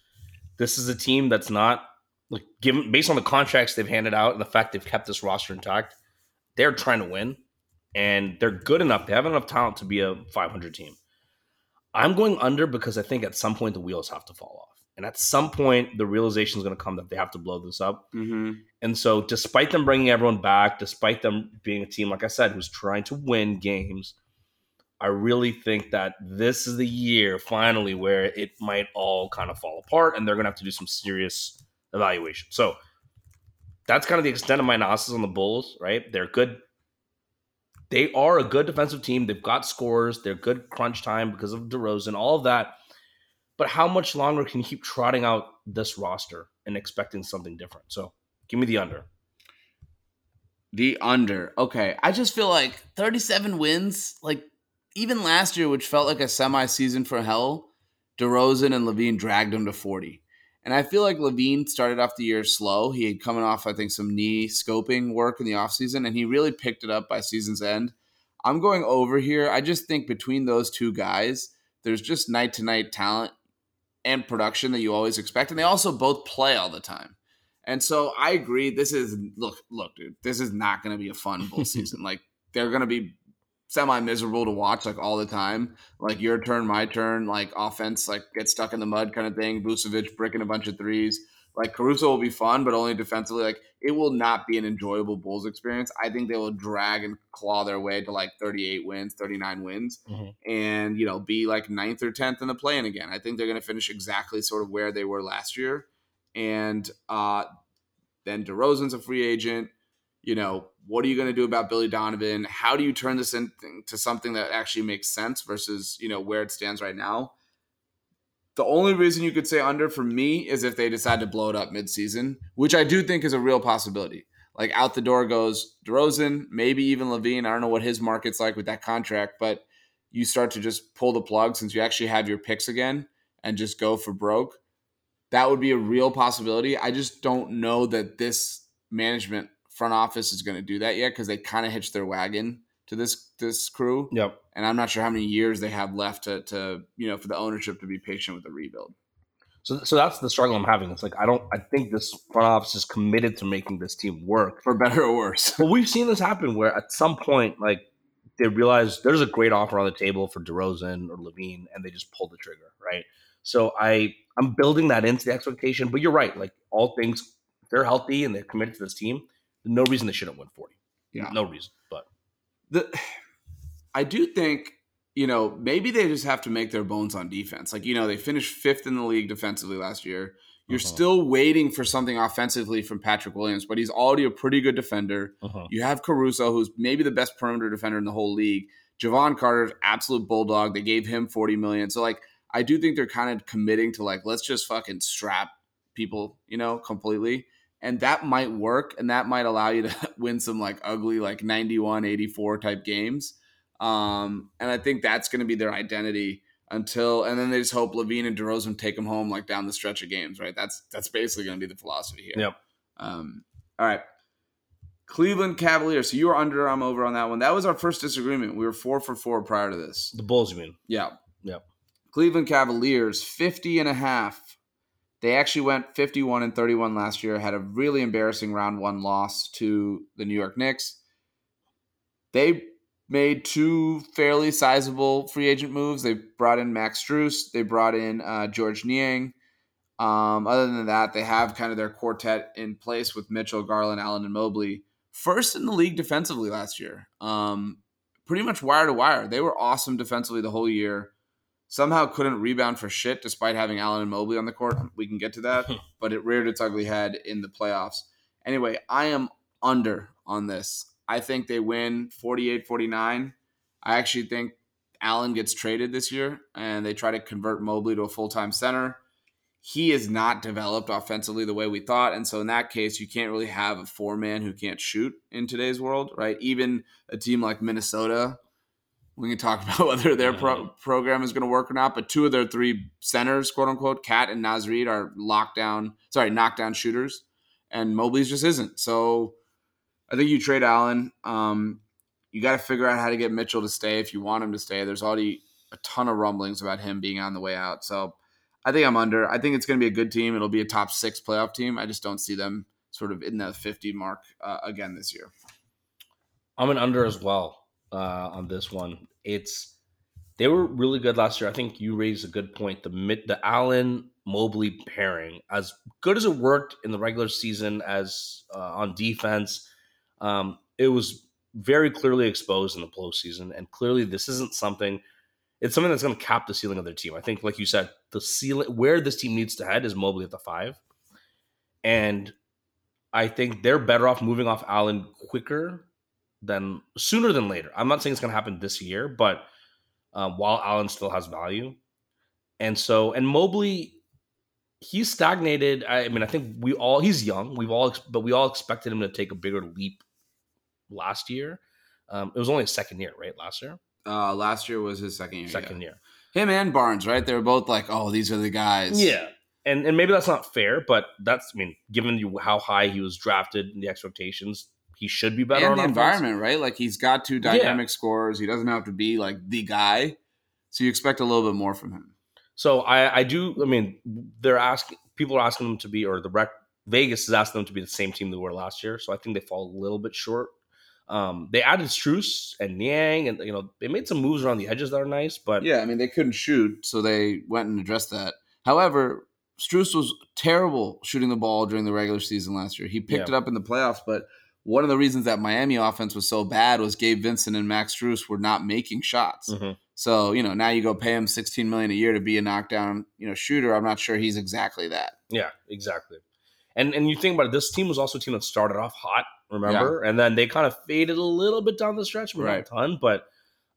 A: this is a team that's not like given based on the contracts they've handed out and the fact they've kept this roster intact. They're trying to win, and they're good enough. They have enough talent to be a 500 team. I'm going under because I think at some point the wheels have to fall off, and at some point the realization is going to come that they have to blow this up.
B: Mm-hmm.
A: And so, despite them bringing everyone back, despite them being a team, like I said, who's trying to win games, I really think that this is the year finally where it might all kind of fall apart and they're going to have to do some serious evaluation. So, that's kind of the extent of my analysis on the Bulls, right? They're good. They are a good defensive team. They've got scores. They're good crunch time because of DeRozan, all of that. But how much longer can you keep trotting out this roster and expecting something different? So, give me the under.
B: The under. Okay. I just feel like 37 wins, like even last year, which felt like a semi season for hell, DeRozan and LaVine dragged them to 40. And I feel like LaVine started off the year slow. He had coming off, I think, some knee scoping work in the offseason, and he really picked it up by season's end. I'm going over here. I just think between those two guys, there's just night to night talent and production that you always expect. And they also both play all the time. And so I agree. This is look, look, dude. This is not going to be a fun bull season. like they're going to be semi miserable to watch, like all the time. Like your turn, my turn. Like offense, like get stuck in the mud kind of thing. Vucevic bricking a bunch of threes. Like Caruso will be fun, but only defensively. Like it will not be an enjoyable Bulls experience. I think they will drag and claw their way to like 38 wins, 39 wins,
A: Mm-hmm.
B: and you know be like ninth or tenth in the play-in again. I think they're going to finish exactly sort of where they were last year, and uh, then DeRozan's a free agent. You know what are you going to do about Billy Donovan? How do you turn this into something that actually makes sense versus you know where it stands right now? The only reason you could say under for me is if they decide to blow it up midseason, which I do think is a real possibility. Like out the door goes DeRozan, maybe even LaVine. I don't know what his market's like with that contract, but you start to just pull the plug since you actually have your picks again and just go for broke. That would be a real possibility. I just don't know that this management front office is going to do that yet because they kind of hitched their wagon to this this crew,
A: Yep.
B: and I'm not sure how many years they have left to to you know for the ownership to be patient with the rebuild.
A: So, so that's the struggle I'm having. It's like I don't. I think this front office is committed to making this team work.
B: For better or worse,
A: But we've seen this happen where at some point, like they realize there's a great offer on the table for DeRozan or LaVine, and they just pull the trigger, right? So I I'm building that into the expectation. But you're right. Like all things, they're healthy and they're committed to this team. No reason they shouldn't win 40.
B: Yeah.
A: No reason. But
B: the I do think you know maybe they just have to make their bones on defense. Like you know they finished fifth in the league defensively last year. You're
A: Uh-huh.
B: still waiting for something offensively from Patrick Williams, but he's already a pretty good defender.
A: uh-huh.
B: You have Caruso, who's maybe the best perimeter defender in the whole league. Jevon Carter's absolute bulldog. They gave him 40 million. So like I do think they're kind of committing to like let's just fucking strap people, you know, completely. And that might work and that might allow you to win some like ugly like 91 84 type games. Um and I think that's going to be their identity until and then they just hope LaVine and DeRozan take them home like down the stretch of games, right? That's that's basically going to be the philosophy here.
A: Yep.
B: Um all right. Cleveland Cavaliers. So you were under, I'm over on that one. That was our first disagreement. We were four for four prior to this.
A: the Bulls, you mean?
B: Yeah.
A: Yep.
B: Cleveland Cavaliers, 50 and a half. They actually went 51 and 31 last year, had a really embarrassing round one loss to the New York Knicks. They made two fairly sizable free agent moves. They brought in Max Strus. They brought in uh, Georges Niang. Um, other than that, they have kind of their quartet in place with Mitchell, Garland, Allen, and Mobley. First in the league defensively last year. Um, pretty much wire to wire. They were awesome defensively the whole year. Somehow couldn't rebound for shit despite having Allen and Mobley on the court. We can get to that, but it reared its ugly head in the playoffs. Anyway, I am under on this. I think they win 48 49. I actually think Allen gets traded this year and they try to convert Mobley to a full time center he is not developed offensively the way we thought. And so in that case, you can't really have a four man who can't shoot in today's world, right? Even a team like Minnesota, we can talk about whether their pro- program is going to work or not. But two of their three centers, quote unquote, Cat and Naz Reid, are lockdown, sorry, knockdown shooters, and Mobley's just isn't. So I think you trade Allen. Um, you got to figure out how to get Mitchell to stay if you want him to stay. There's already a ton of rumblings about him being on the way out. So I think I'm under. I think it's going to be a good team. It'll be a top six playoff team. I just don't see them sort of in the 50 mark uh, again this year.
A: I'm an under as well uh, on this one. It's they were really good last year. I think you raised a good point. The mid, the Allen Mobley pairing, as good as it worked in the regular season as uh, on defense, um, it was very clearly exposed in the postseason. And clearly, this isn't something it's something that's going to cap the ceiling of their team. I think, like you said, the ceiling where this team needs to head is Mobley at the five, and I think they're better off moving off Allen quicker than sooner than later. I'm not saying it's going to happen this year, but um, while Allen still has value, and so and Mobley, he's stagnated. I, I mean, I think we all he's young. We've all, but we all expected him to take a bigger leap last year. Um, it was only a second year, right? Last year.
B: Uh, last year was his second year.
A: Second
B: yeah.
A: year.
B: Him and Barnes, right? They were both like, "Oh, these are the guys."
A: Yeah, and and maybe that's not fair, but that's I mean, given you how high he was drafted and the expectations, he should be better.
B: And the environment, right? Like he's got two dynamic yeah. scores. He doesn't have to be like the guy, so you expect a little bit more from him.
A: So I I do. I mean, they're asking people are asking them to be, or the rec Vegas is asking them to be the same team they were last year. So I think they fall a little bit short um, they added Strus and Niang, and you know they made some moves around the edges that are nice. But
B: yeah, I mean they couldn't shoot, so they went and addressed that. However, Strus was terrible shooting the ball during the regular season last year. He picked yeah. it up in the playoffs, but one of the reasons that Miami offense was so bad was Gabe Vincent and Max Strus were not making shots. Mm-hmm. So you know now you go pay him sixteen million a year to be a knockdown you know shooter. I'm not sure he's exactly that.
A: Yeah, exactly. And and you think about it, this team was also a team that started off hot remember? Yeah. And then they kind of faded a little bit down the stretch, but right. not a ton. But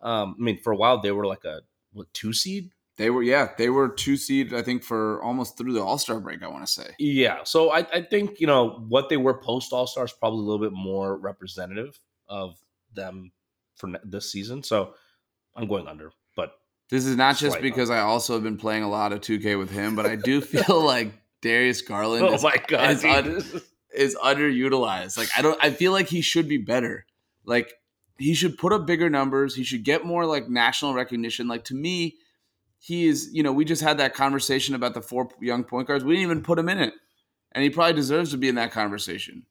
A: um, I mean, for a while they were like a what two seed.
B: They were, yeah, they were two seed. I think for almost through the All Star break. I want to say,
A: yeah. So I, I think you know what they were post All Stars probably a little bit more representative of them for this season. So I'm going under, but
B: this is not just because under. I also have been playing a lot of 2K with him, but I do feel like Darius Garland.
A: Oh my god,
B: is, is underutilized. Like I don't I feel like he should be better. Like he should put up bigger numbers. He should get more like national recognition. Like to me, he is, you know, we just had that conversation about the four young point guards. We didn't even put him in it. And he probably deserves to be in that conversation.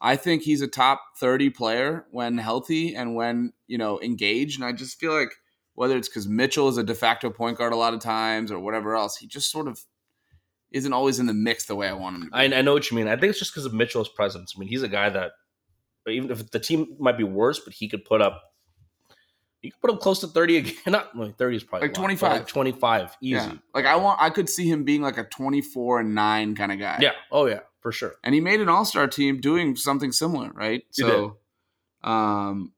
B: I think he's a top 30 player when healthy and when, you know, engaged. And I just feel like whether it's because Mitchell is a de facto point guard a lot of times or whatever else, he just sort of isn't always in the mix the way I want him to be.
A: I, I know what you mean. I think it's just because of Mitchell's presence. I mean, he's a guy that even if the team might be worse, but he could put up he could put him close to 30 again. Not well, 30 is probably
B: like 25.
A: Like 25. Easy.
B: Yeah. Like I want I could see him being like a 24 and 9 kind of guy.
A: Yeah. Oh yeah, for sure.
B: And he made an all-star team doing something similar, right?
A: He so
B: did. um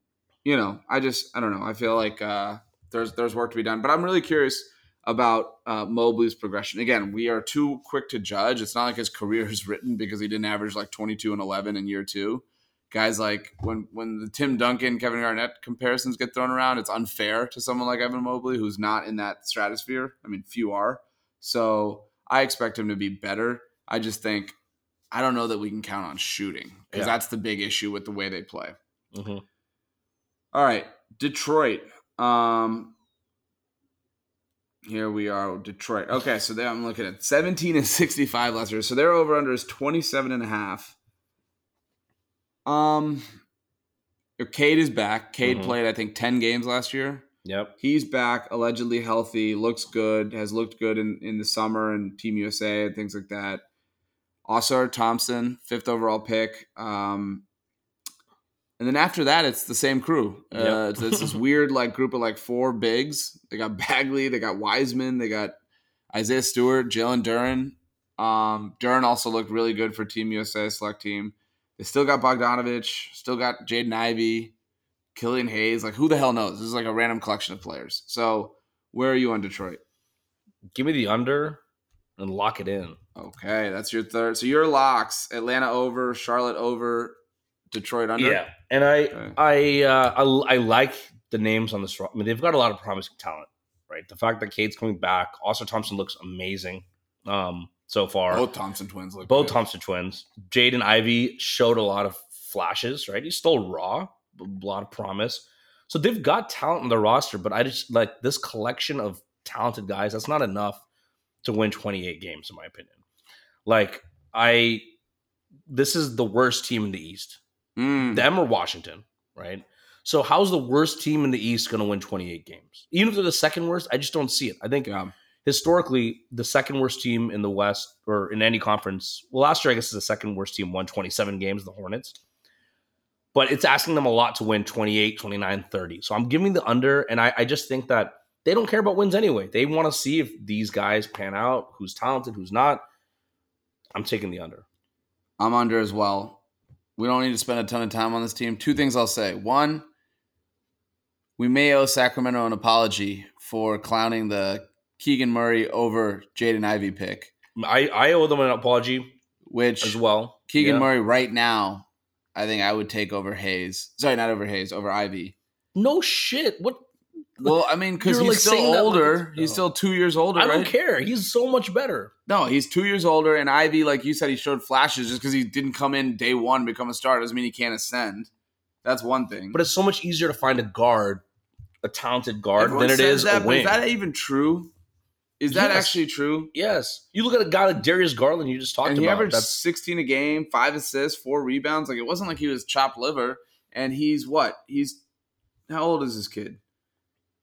B: you know, I just I don't know. I feel like uh there's there's work to be done. But I'm really curious about uh, Mobley's progression. Again, we are too quick to judge. It's not like his career is written because he didn't average like 22 and 11 in year two. Guys like when when the Tim Duncan, Kevin Garnett comparisons get thrown around, it's unfair to someone like Evan Mobley who's not in that stratosphere. I mean, few are. So I expect him to be better. I just think I don't know that we can count on shooting because yeah. that's the big issue with the way they play. Mm-hmm. All right, Detroit. Um, here we are, Detroit. Okay, so there I'm looking at 17 and 65 last year. So their over under is 27 and a half. Um Cade is back. Cade
A: Mhm.
B: played, I think, 10 games last year.
A: Yep.
B: He's back, allegedly healthy, looks good, has looked good in, in the summer and Team USA and things like that. Ausar Thompson, fifth overall pick. Um, and then after that, it's the same crew. Uh,
A: Yep.
B: it's, it's this weird like group of like four bigs. They got Bagley, they got Wiseman, they got Isaiah Stewart, Jalen Duren. Um, Duren also looked really good for Team USA select team. They still got Bogdanovic, still got Jaden Ivey, Killian Hayes. Like who the hell knows? This is like a random collection of players. So where are you on Detroit?
A: Give me the under and lock it in.
B: Okay, that's your third. So your locks: Atlanta over, Charlotte over, Detroit under.
A: Yeah, and I
B: Okay.
A: I, uh, I I like the names on this. I mean, they've got a lot of promising talent, right? The fact that Cade's coming back, Austin Thompson looks amazing um, so far.
B: both Thompson twins look
A: Both
B: good.
A: Thompson twins. Jaden Ivey showed a lot of flashes, right? He's still raw, a lot of promise. So they've got talent in the roster, but I just like this collection of talented guys. That's not enough to win 28 games, in my opinion. Like I, this is the worst team in the East.
B: Mm.
A: Them or Washington, right? So how's the worst team in the East going to win 28 games? Even if they're the second worst, I just don't see it. I think
B: Yeah.
A: Historically, the second worst team in the West or in any conference, well, last year I guess is the second worst team won 27 games, the Hornets. But it's asking them a lot to win 28, 29, 30. So I'm giving the under, and I, I just think that they don't care about wins anyway. They want to see if these guys pan out, who's talented, who's not. I'm taking the under.
B: I'm under as well. We don't need to spend a ton of time on this team. Two things I'll say. One, we may owe Sacramento an apology for clowning the Keegan Murray over Jaden Ivey pick,
A: I, I owe them an apology
B: which
A: as well.
B: Keegan
A: Yeah.
B: Murray right now, I think I would take over Hayes. Sorry, not over Hayes, over Ivey.
A: No shit. What?
B: Well, I mean, because he's
A: like,
B: still
A: that like
B: older. he's still two years older,
A: I
B: right?
A: don't care. He's so much better.
B: No, he's two years older, and Ivey, like you said, he showed flashes. Just because he didn't come in day one, become a star, doesn't mean he can't ascend. That's one thing.
A: But it's so much easier to find a guard, a talented guard,
B: Everyone
A: than it is
B: that,
A: a wing.
B: Is that even true? Is that
A: Yes.
B: actually true?
A: yes, you look at a guy like Darius Garland. You just talked
B: and he
A: about.
B: averaged
A: That's
B: 16 a game, five assists, four rebounds. Like it wasn't like he was chopped liver. And he's what? He's how old is this kid?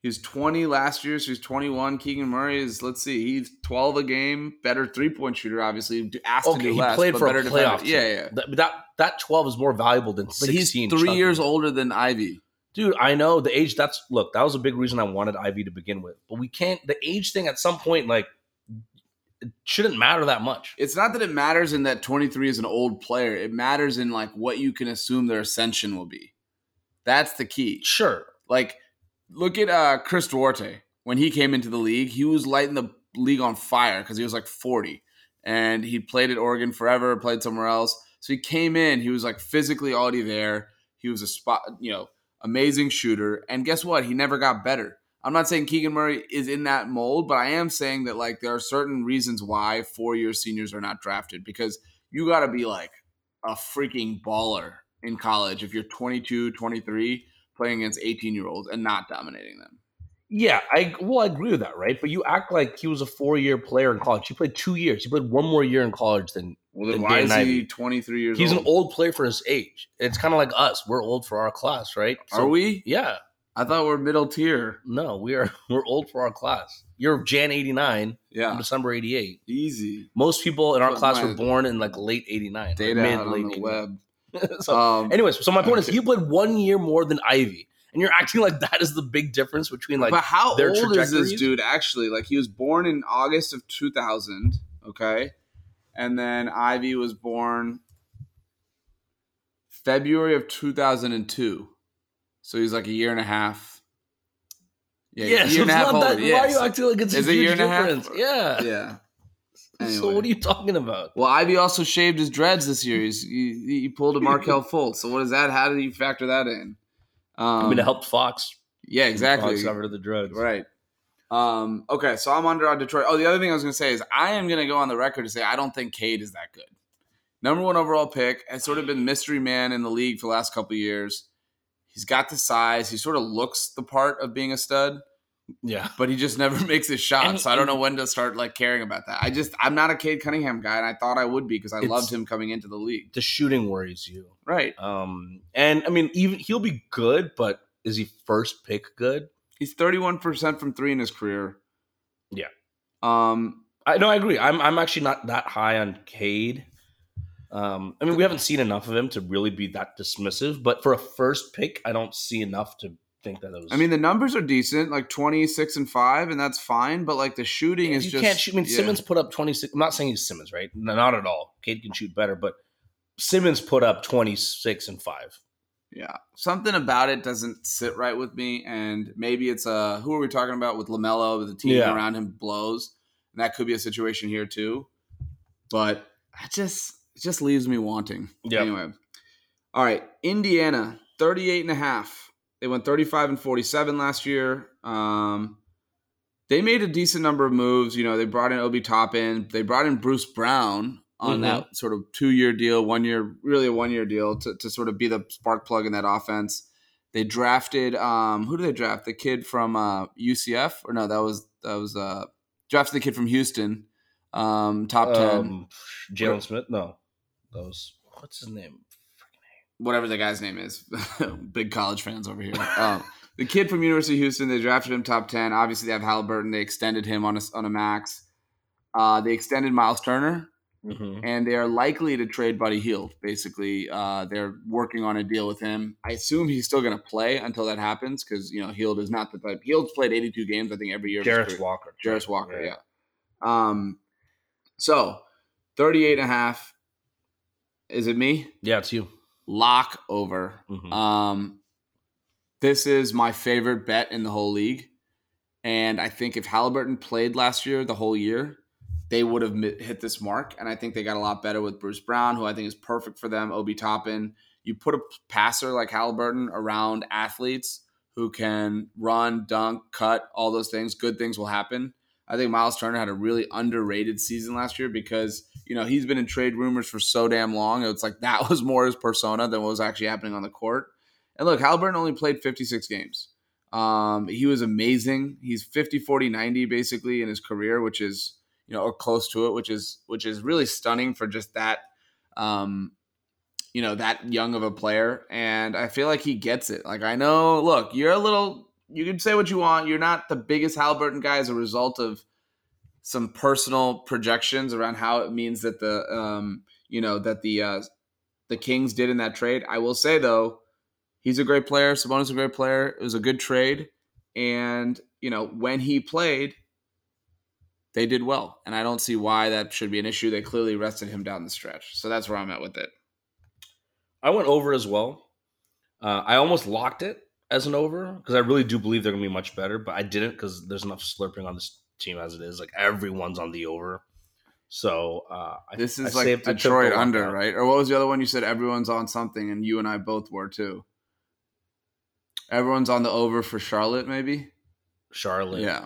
B: He was 20 last year, so he's 21. Keegan Murray is, let's see, he's 12 a game, better three point shooter, obviously. Asked to
A: okay. He
B: less,
A: played for a
B: better
A: playoff.
B: defender. Yeah, yeah.
A: That, that that twelve is more valuable than
B: But he's three years older than Ivey.
A: Dude. I know the age. That's look. That was a big reason I wanted Ivey to begin with. But we can't. The age thing at some point, like, it shouldn't matter that much.
B: It's not that it matters in that 23 is an old player. It matters in like what you can assume their ascension will be. That's the key.
A: Sure.
B: Like, look at uh Chris Duarte. When he came into the league, he was lighting the league on fire because he was like 40. And he played at Oregon forever, played somewhere else. So he came in, he was like physically already there. He was a spot, you know, amazing shooter. And guess what? He never got better. I'm not saying Keegan Murray is in that mold, but I am saying that like there are certain reasons why four year seniors are not drafted because you got to be like a freaking baller in college if you're 22, 23 playing against 18 year olds and not dominating them.
A: Yeah, I well, I agree with that, right? But you act like he was a four-year player in college. He played two years. He played one more year in college than
B: Well, then
A: Then
B: why
A: Dan
B: is
A: Ivey.
B: he 23 years old?
A: he's
B: old?
A: an old player for his age. It's kind of like us. We're old for our class, right?
B: Are we?
A: Yeah.
B: I thought we're middle tier.
A: No, we are. We're old for our class. You're Jan '89. I'm
B: Yeah,
A: December '88.
B: easy.
A: Most people in our class were born in like late '89,
B: Data
A: mid
B: out
A: late
B: on the
A: 89.
B: web.
A: so,
B: um,
A: anyways, so my point is, he played one year more than Ivey, and you're acting like that is the big difference between like
B: but how
A: their
B: old is this dude actually? Like he was born in August of 2000, okay? And then Ivey was born February of 2002. So he's like a year and a half. Yeah,
A: yeah, so
B: year and
A: it's
B: a half
A: not that.
B: older.
A: Why are you acting like it's
B: Is
A: a
B: it
A: huge
B: year and a half?
A: difference? Yeah.
B: yeah.
A: So what are you talking about?
B: Well, Ivey also shaved his dreads this year. He's, he, he pulled a Markelle Fultz. So what is that? How did you factor that in? Um,
A: I mean, it helped Fox.
B: Yeah, exactly.
A: Fox got rid of the drugs.
B: Right. Um, okay, so I'm under on Detroit. Oh, the other thing I was going to say is I am going to go on the record to say I don't think Cade is that good. Number one overall pick has sort of been mystery man in the league for the last couple of years. He's got the size. He sort of looks the part of being a stud,
A: Yeah.
B: but he just never makes his shot. So I don't know when to start like caring about that. I just I'm not a Cade Cunningham guy, and I thought I would be because I loved him coming into the league.
A: The shooting worries you.
B: Right.
A: Um, and I mean, even he'll be good, but is he first pick good?
B: He's 31 percent from three in his career.
A: Yeah.
B: Um.
A: I no, I agree. I'm I'm actually not that high on Cade. Um, I mean, we haven't seen enough of him to really be that dismissive, but for a first pick, I don't see enough to think that it was.
B: I mean, the numbers are decent, like 26 and five, and that's fine. But like the shooting is
A: you
B: just
A: can't shoot. I mean,
B: yeah.
A: Simmons put up 26. I'm not saying he's Simmons, right? No, not at all. Cade can shoot better, but Simmons put up 26 and five.
B: Yeah, something about it doesn't sit right with me, and maybe it's uh who are we talking about with LaMelo? With the team
A: Yeah.
B: around him blows, and that could be a situation here too. But it just it just leaves me wanting.
A: Yep.
B: Anyway, all right, Indiana 38 and a half. They went 35 and 47 last year. Um, they made a decent number of moves. You know, they brought in Obi Toppin. They brought in Bruce Brown on
A: Mhm.
B: that sort of two year deal, one year, really a one year deal to, to sort of be the spark plug in that offense. They drafted um, who did they draft? The kid from uh, UCF or no? That was that was uh, drafted the kid from Houston, um, top ten,
A: Um, Jalen Smith? No, that was what's his name?
B: Whatever the guy's name is. Big college fans over here. um, the kid from University of Houston. They drafted him top ten. Obviously, they have Halliburton. They extended him on a on a max. Uh, they extended Miles Turner.
A: Mm-hmm.
B: and they are likely to trade Buddy Hield. Basically, uh, they're working on a deal with him. I assume he's still going to play until that happens because you know Hield is not the type. Hield's played 82 games, I think, every year. of his
A: Jarrett
B: career.
A: Walker.
B: Jarace Walker, yeah. Um, so 38 and a half. Is it me?
A: Yeah, it's you.
B: Lock over.
A: Mhm.
B: Um, this is my favorite bet in the whole league, and I think if Halliburton played last year the whole year, they would have hit this mark. And I think they got a lot better with Bruce Brown, who I think is perfect for them. Obi Toppin. You put a passer like Halliburton around athletes who can run, dunk, cut, all those things. Good things will happen. I think Miles Turner had a really underrated season last year because you know he's been in trade rumors for so damn long. It's like that was more his persona than what was actually happening on the court. And look, Halliburton only played 56 games. Um, he was amazing. He's 50, 40, 90 basically in his career, which is you know or close to it, which is which is really stunning for just that. Um, you know that young of a player, and I feel like he gets it. Like I know, look, you're a little. You can say what you want. You're not the biggest Halliburton guy as a result of some personal projections around how it means that the um, you know that the uh, the Kings did in that trade. I will say though, he's a great player. Sabonis is a great player. It was a good trade, and you know when he played, they did well, and I don't see why that should be an issue. They clearly rested him down the stretch, so that's where I'm at with it.
A: I went over as well. Uh, I almost locked it as an over because I really do believe they're going to be much better, but I didn't because there's enough slurping on this team as it is. Like everyone's on the over. So uh, I,
B: This is
A: I
B: like Detroit under, right? Or what was the other one you said? Everyone's on something, and you and I both were too. Everyone's on the over for Charlotte, maybe.
A: Charlotte,
B: Yeah,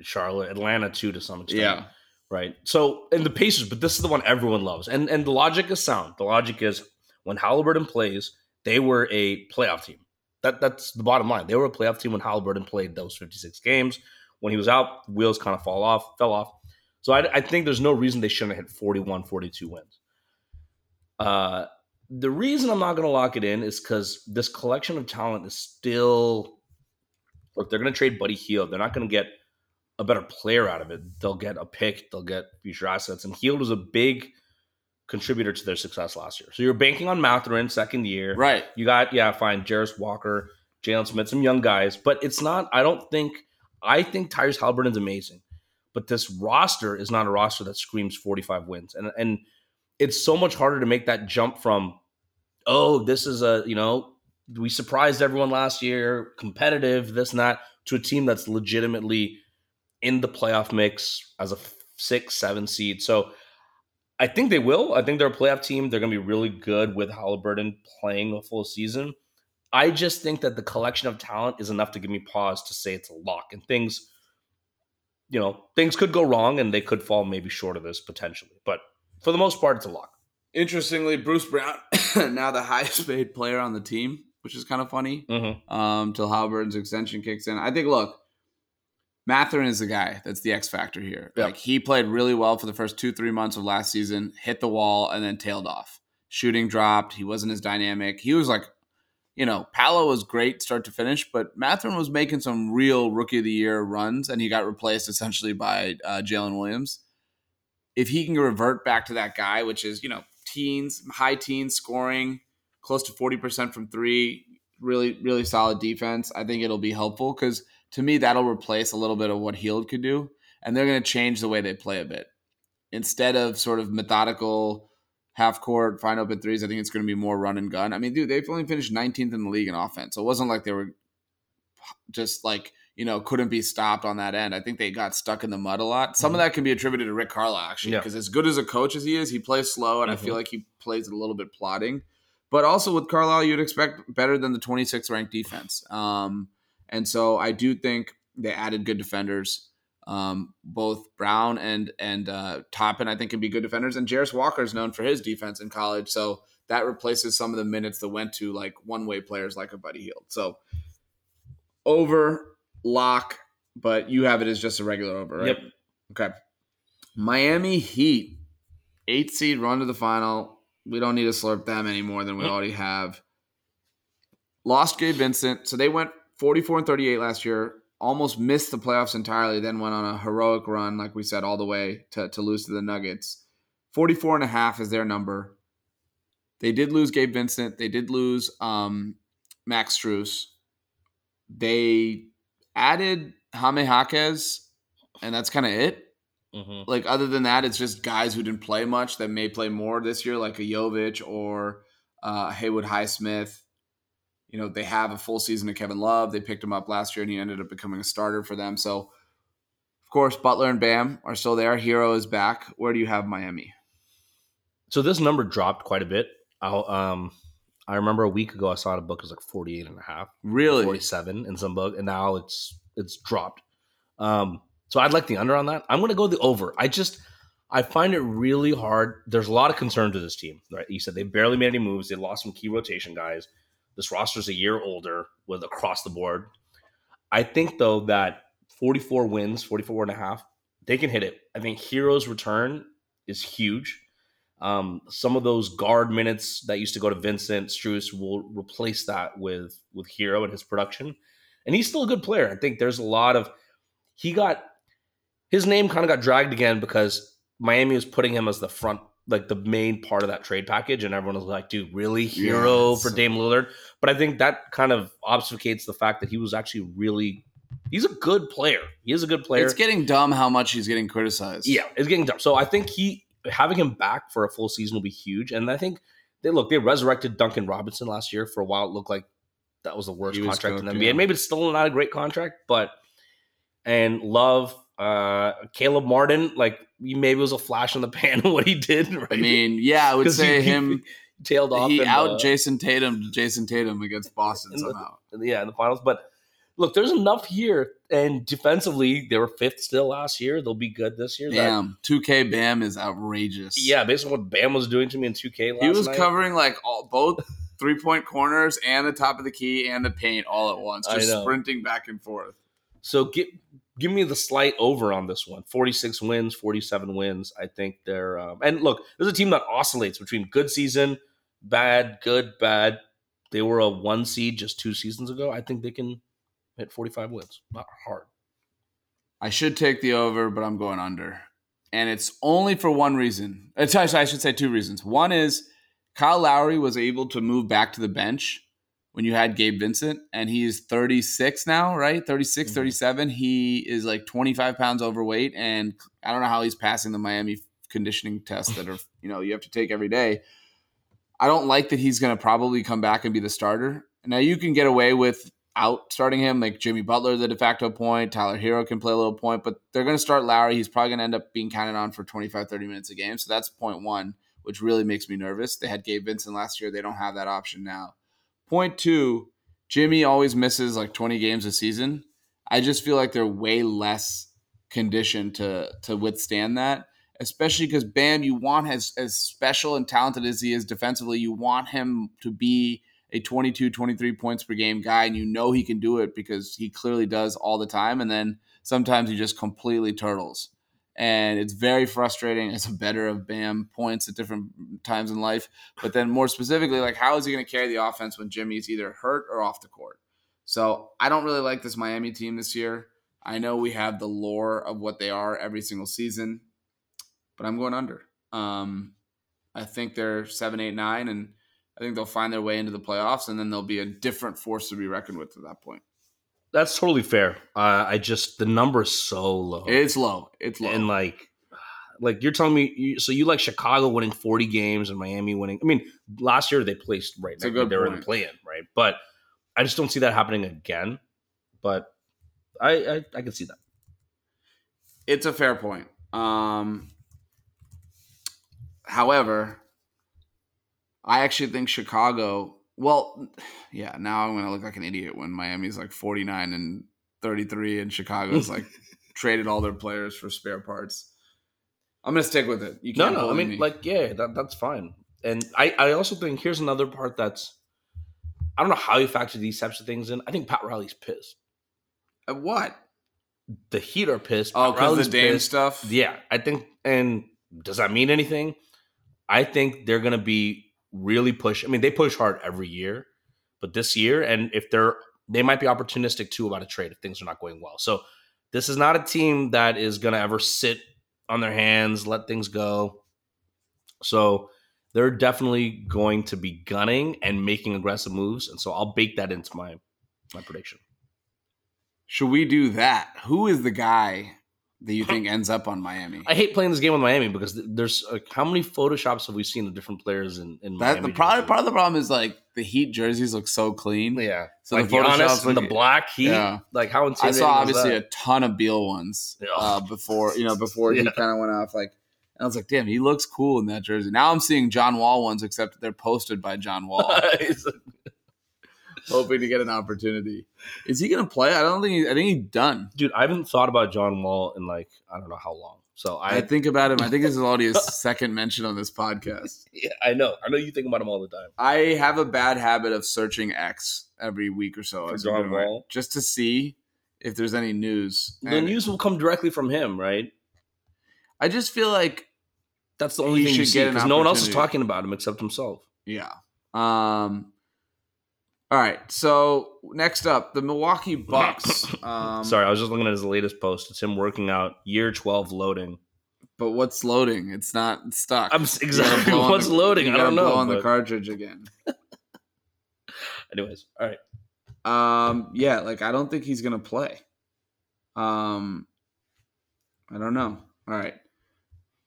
A: Charlotte, Atlanta too to some extent.
B: yeah.
A: right? So and the Pacers, but this is the one everyone loves, and and the logic is sound. The logic is when Halliburton plays, they were a playoff team. That that's the bottom line. They were a playoff team when Halliburton played those 56 games. When he was out, wheels kind of fall off, fell off. So I, I think there's no reason they shouldn't have hit 41, 42 wins. Uh, the reason I'm not going to lock it in is because this collection of talent is still. Look, they're going to trade Buddy Hield. They're not going to get a better player out of it. They'll get a pick, they'll get future assets. And Hield was a big contributor to their success last year. So you're banking on Mathurin second year.
B: Right.
A: You got, yeah, fine, Jarace Walker, Jalen Smith, some young guys. But it's not, I don't think, I think Tyrese Halliburton's amazing. But this roster is not a roster that screams 45 wins. And and it's so much harder to make that jump from, oh, this is a, you know, we surprised everyone last year, competitive, this and that, to a team that's legitimately in the playoff mix as a six, seven seed. So I think they will. I think they're a playoff team. They're going to be really good with Halliburton playing a full season. I just think that the collection of talent is enough to give me pause to say it's a lock. And things, you know, things could go wrong and they could fall maybe short of this potentially. But for the most part, it's a lock.
B: Interestingly, Bruce Brown now the highest paid player on the team, which is kind of funny.
A: Mm-hmm.
B: Um, till Halliburton's extension kicks in. I think. Look, Mathurin is the guy that's the X factor here.
A: Yep.
B: Like he played really well for the first two, three months of last season, hit the wall, and then tailed off. Shooting dropped. He wasn't as dynamic. He was like, you know, Paolo was great start to finish, but Mathurin was making some real rookie of the year runs, and he got replaced essentially by uh, Jalen Williams. If he can revert back to that guy, which is, you know, teens, high teens scoring, close to 40% from three, really, really solid defense, I think it'll be helpful because to me, that'll replace a little bit of what Hield could do. And they're going to change the way they play a bit. Instead of sort of methodical half court, find open threes, I think it's going to be more run and gun. I mean, dude, they've only finished 19th in the league in offense. So it wasn't like they were just like, you know, couldn't be stopped on that end. I think they got stuck in the mud a lot. Some
A: Mhm.
B: of that can be attributed to Rick Carlisle, actually,
A: Yeah.
B: because as good as a coach as he is, he plays slow, and I feel like he plays a little bit plodding. But also with Carlisle, you'd expect better than the 26th ranked defense. Um, and so I do think they added good defenders. Um, both Brown and and uh, Toppin, I think, can be good defenders. And Jarace Walker is known for his defense in college, so that replaces some of the minutes that went to like one way players like a Buddy Hield. So over lock, but you have it as just a regular over, right?
A: Yep.
B: Okay. Miami Heat, eight seed run to the final. We don't need to slurp them any more than we already have. Lost Gabe Vincent. So they went 44 and 38 last year, almost missed the playoffs entirely, then went on a heroic run, like we said, all the way to, to lose to the Nuggets. 44 and a half is their number. They did lose Gabe Vincent. They did lose um, Max Strus. They added Jaime Jaquez, and that's kind of it.
A: Mhm.
B: Like other than that, it's just guys who didn't play much that may play more this year, like a Jovic or uh, Haywood Highsmith. You know, they have a full season of Kevin Love. They picked him up last year, and he ended up becoming a starter for them. So, of course, Butler and Bam are still there. Herro is back. Where do you have Miami?
A: So this number dropped quite a bit. I'll, um, I remember a week ago I saw a book it was like 48 and a half,
B: Really?
A: 47 in some book, and now it's it's dropped. Um, so I'd like the under on that. I'm going to go the over. I just I find it really hard. There's a lot of concern to this team, right? You said they barely made any moves. They lost some key rotation guys. This roster's a year older with across the board. I think though that 44 wins, 44 and a half, they can hit it. I think Herro's return is huge. Um, some of those guard minutes that used to go to Vincent Strus will replace that with with Herro and his production. And he's still a good player. I think there's a lot of he got his name kind of got dragged again because Miami was putting him as the front, like the main part of that trade package, and everyone was like, "Dude, really, Herro
B: Yeah,
A: for Dame Lillard?" But I think that kind of obfuscates the fact that he was actually really, he's a good player. He is a good player.
B: It's getting dumb how much he's getting criticized.
A: Yeah, it's getting dumb. So I think he having him back for a full season will be huge. And I think they look they resurrected Duncan Robinson last year. For a while, it looked like that was the worst
B: was
A: contract in the NBA.
B: yeah.
A: Maybe it's still not a great contract, but and Love, uh, Caleb Martin, like he maybe it was a flash in the pan of what he did. Right?
B: I mean, yeah, I would say
A: he- he
B: him.
A: tailed off.
B: He out
A: the-
B: Jayson Tatum to Jayson Tatum against Boston
A: In the-
B: somehow.
A: yeah, in the finals. But look, there's enough here, and defensively, they were fifth still last year. They'll be good this year. That-
B: 2K Bam is outrageous.
A: yeah, based on what Bam was doing to me in 2K last
B: he was
A: night.
B: covering like all both three point corners and the top of the key and the paint all at once, just sprinting back and forth.
A: So give give me the slight over on this one. 46 wins, 47 wins. I think they're um, and look, there's a team that oscillates between good season, bad, good, bad. They were a one seed just two seasons ago. I think they can hit 45 wins. Not hard.
B: I should take the over, but I'm going under. And it's only for one reason. I should say two reasons. One is Kyle Lowry was able to move back to the bench when you had Gabe Vincent, and he's 36 now, right? 36,
A: Mhm.
B: 37. He is like 25 pounds overweight, and I don't know how he's passing the Miami conditioning tests that are, you know, you have to take every day. I don't like that he's going to probably come back and be the starter. Now you can get away with out starting him, like Jimmy Butler, the de facto point. Tyler Herro can play a little point, but they're going to start Lowry. He's probably going to end up being counted on for 25, 30 minutes a game. So that's point one, which really makes me nervous. They had Gabe Vincent last year. They don't have that option now. Point two, Jimmy always misses like 20 games a season. I just feel like they're way less conditioned to to withstand that especially because Bam, you want as as special and talented as he is defensively, you want him to be a 22, 23 points per game guy, and you know he can do it because he clearly does all the time. And then sometimes he just completely turtles. And it's very frustrating as a bettor of Bam points at different times in life. But then more specifically, like how is he going to carry the offense when Jimmy's either hurt or off the court? So I don't really like this Miami team this year. I know we have the lore of what they are every single season, but I'm going under. Um, I think they're seven, eight, nine, and I think they'll find their way into the playoffs, and then they'll be a different force to be reckoned with at that point.
A: That's totally fair. Uh, I just the number is so low.
B: It's low. It's low.
A: and like, like you're telling me, you, so you like Chicago winning 40 games and Miami winning. I mean, last year they placed right.
B: It's good
A: they were in the play-in, right? But I just don't see that happening again. But I I, I can see that.
B: it's a fair point. Um, however, I actually think Chicago. Well, yeah. Now I'm going to look like an idiot when Miami's like 49 and 33, and Chicago's like traded all their players for spare parts. I'm going to stick with it. You
A: No,
B: can't
A: no. I mean,
B: me.
A: like, yeah, that, that's fine. And I, I also think here's another part that's I don't know how you factor these types of things in. I think Pat Riley's pissed.
B: Uh, what?
A: The Heat are pissed.
B: Oh, because the Dame
A: pissed.
B: stuff.
A: Yeah, I think. And does that mean anything? I think they're going to be really push. I mean, they push hard every year, but this year, and if they're, they might be opportunistic too about a trade if things are not going well. So this is not a team that is going to ever sit on their hands, let things go. So they're definitely going to be gunning and making aggressive moves, and so I'll bake that into my my prediction.
B: Should we do that? Who is the guy that you think ends up on Miami?
A: I hate playing this game with Miami because there's like how many photoshops have we seen of different players in, in
B: That
A: Miami?
B: the problem, part of the problem is like the Heat jerseys look so clean.
A: yeah.
B: So
A: like
B: the
A: Giannis
B: Photoshop's
A: and the black heat.
B: Yeah.
A: Like how
B: I saw obviously a ton of Beal ones
A: Yeah.
B: uh, before you know before he kind of went off. Like and I was like, damn, he looks cool in that jersey. Now I'm seeing John Wall ones, except they're posted by John Wall, hoping to get an opportunity. Is he gonna play? I don't think. He, I think he's done.
A: Dude, I haven't thought about John Wall in like I don't know how long. So I,
B: I think about him. I think this is already his second mention on this podcast.
A: yeah, I know. I know you think about him all the time.
B: I have a bad habit of searching X every week or so
A: John Wall?
B: just to see if there's any news.
A: The
B: And
A: news will come directly from him, right?
B: I just feel like
A: That's the only thing you
B: should get
A: because no one else is talking about him except himself.
B: Yeah. Um. All right. So next up, the Milwaukee Bucks. Um,
A: Sorry, I was just looking at his latest post. It's him working out, year twelve loading.
B: but what's loading? It's not stuck.
A: I'm exactly what's
B: the-
A: loading. I don't know.
B: On the cartridge again.
A: Anyways, all right.
B: Um. Yeah. Like I don't think he's gonna play. Um. I don't know. All right.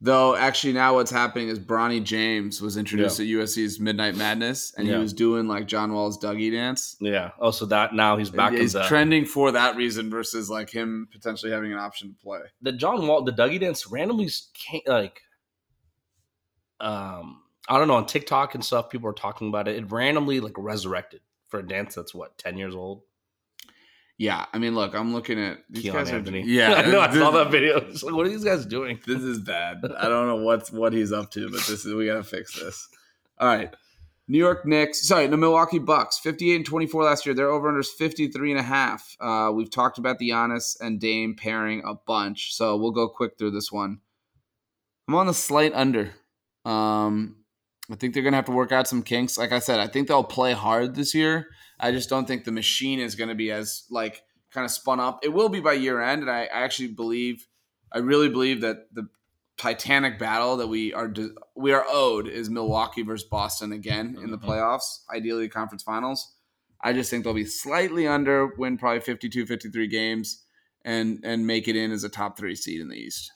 B: Though actually now what's happening is Bronny James was introduced at USC's Midnight Madness and
A: Yeah.
B: he was doing like John Wall's Dougie dance.
A: Yeah. Oh, so that now he's back
B: He's trending for that reason versus like him potentially having an option to play.
A: the John Wall, the Dougie dance randomly came like, um, I don't know on TikTok and stuff. People are talking about it. It randomly like resurrected for a dance that's what ten years old.
B: Yeah, I mean, look, I'm looking at these
A: Keelan
B: guys are- yeah,
A: I know. I saw that video. It's like, what are these guys doing?
B: This is bad. I don't know what's what he's up to, but this is we gotta fix this. All right. New York Knicks, sorry, the Milwaukee Bucks, 58 and 24 last year. Their over under is 53 and a half. Uh, we've talked about the Giannis and Dame pairing a bunch, so we'll go quick through this one. I'm on the slight under. Um, I think they're gonna have to work out some kinks. Like I said, I think they'll play hard this year. I just don't think the machine is gonna be as like kind of spun up. It will be by year end, and I, I actually believe, I really believe that the titanic battle that we are we are owed is Milwaukee versus Boston again in the
A: Mhm.
B: playoffs, ideally conference finals. I just think they'll be slightly under, win probably 52, 53 games, and and make it in as a top three seed in the East.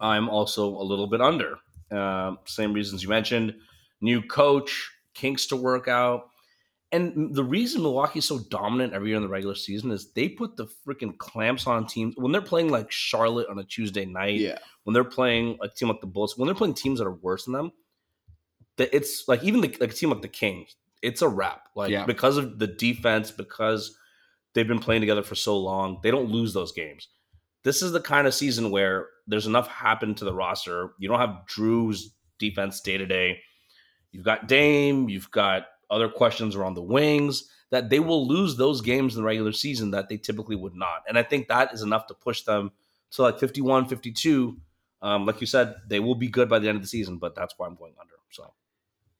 A: I'm also a little bit under. Uh, same reasons you mentioned. New coach, kinks to work out. And the reason Milwaukee's so dominant every year in the regular season is they put the freaking clamps on teams when they're playing like Charlotte on a Tuesday night,
B: Yeah,
A: when they're playing a team like the Bulls, when they're playing teams that are worse than them, that it's like even the, like a team like the Kings, it's a wrap. Like
B: Yeah.
A: because of the defense, because they've been playing together for so long, they don't lose those games. This is the kind of season where there's enough happened to the roster. You don't have Jrue's defense day to day. You've got Dame, you've got other questions around the wings. that they will lose those games in the regular season that they typically would not. And I think that is enough to push them to like 51, 52. Um, like you said, they will be good by the end of the season, but that's why I'm going under. So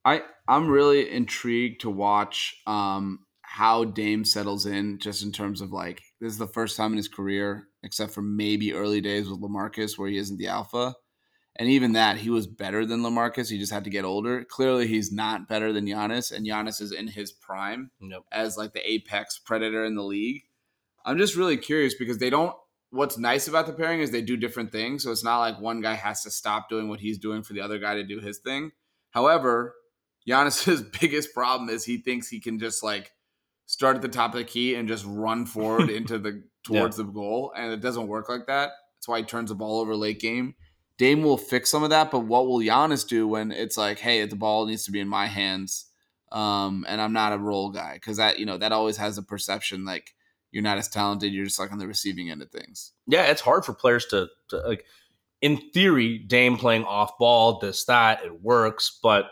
B: I I'm really intrigued to watch um, how Dame settles in, just in terms of like this is the first time in his career, except for maybe early days with LaMarcus, where he isn't the alpha. And even that, he was better than LaMarcus. He just had to get older. Clearly, he's not better than Giannis, and Giannis is in his prime
A: Nope.
B: as like the apex predator in the league. I'm just really curious because they don't. What's nice about the pairing is they do different things. So it's not like one guy has to stop doing what he's doing for the other guy to do his thing. However, Giannis's biggest problem is he thinks he can just like start at the top of the key and just run forward into the towards the goal, and it doesn't work like that. That's why he turns the ball over late game. Dame will fix some of that, but what will Giannis do when it's like, hey, the ball needs to be in my hands, um, and I'm not a role guy? Because that you know that always has a perception like you're not as talented. You're just like on the receiving end of things.
A: Yeah, it's hard for players to, to like. In theory, Dame playing off ball, this that it works, but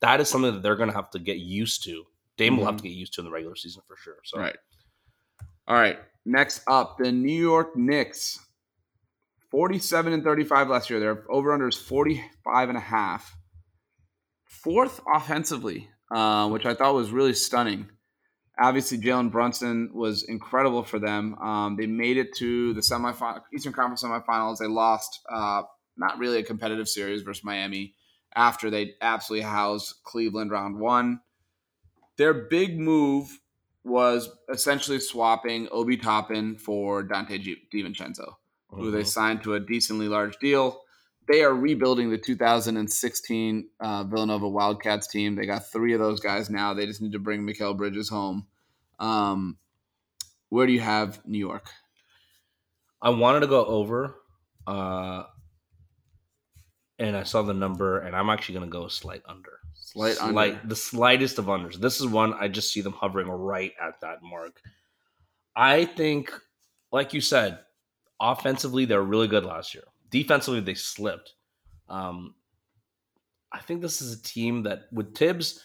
A: that is something that they're going to have to get used to. Dame will have to get used to in the regular season for sure. So
B: Right. All right. Next up, the New York Knicks. 47 and 35 last year. Their over under is 45 and a half. Fourth offensively, uh, which I thought was really stunning. Obviously, Jalen Brunson was incredible for them. Um, they made it to the semifinal, Eastern Conference semifinals. They lost, uh, not really a competitive series versus Miami after they absolutely housed Cleveland round one. Their big move was essentially swapping Obi Toppin for Donte Gi- DiVincenzo, who they
A: Mhm.
B: signed to a decently large deal. They are rebuilding the 2016 uh, Villanova Wildcats team. They got three of those guys now. They just need to bring Mikal Bridges home. Um, where do you have New York?
A: I wanted to go over, uh, and I saw the number, and I'm actually going to go a slight under.
B: Slight under.
A: the slightest of unders. This is one I just see them hovering right at that mark. I think, like you said, offensively they're really good last year. Defensively they slipped. Um, I think this is a team that with Thibs,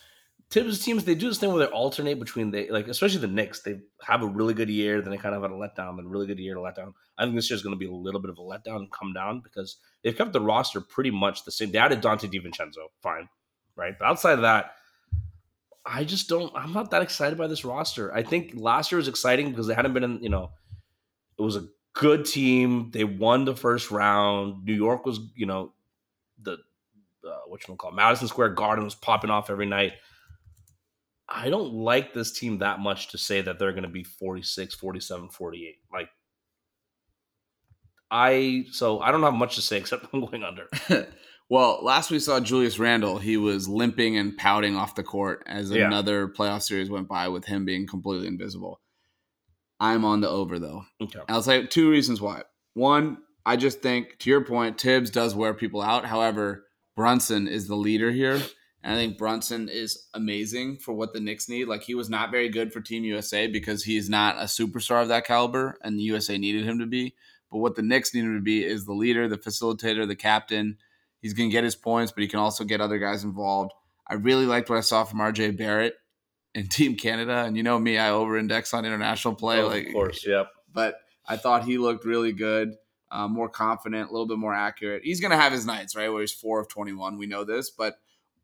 A: Thibs teams they do this thing where they alternate between they like especially the Knicks. They have a really good year, then they kind of had a letdown, then a really good year to letdown. I think this year is going to be a little bit of a letdown come down because they've kept the roster pretty much the same. They added Donte DiVincenzo, fine, right? But outside of that, I just don't. I'm not that excited by this roster. I think last year was exciting because they hadn't been in. You know, it was a good team. They won the first round. New York was, you know, the uh, what you call Madison Square Garden was popping off every night. I don't like this team that much to say that they're going to be 46, 47, 48. Like, I, so I don't have much to say except I'm going under.
B: well, last we saw Julius Randle, he was limping and pouting off the court as
A: Yeah.
B: another playoff series went by with him being completely invisible. I'm on the over though.
A: Okay.
B: I'll say two reasons why. One, I just think, to your point, Thibs does wear people out. However, Brunson is the leader here. And I think Brunson is amazing for what the Knicks need. Like, he was not very good for Team USA because he's not a superstar of that caliber, and the USA needed him to be. But what the Knicks need him to be is the leader, the facilitator, the captain. He's going to get his points, but he can also get other guys involved. I really liked what I saw from RJ Barrett in Team Canada. And you know me, I over index on international play.
A: Oh,
B: like,
A: of course, yep.
B: but I thought he looked really good, uh, more confident, a little bit more accurate. He's going to have his nights, right, where he's four of 21. We know this, but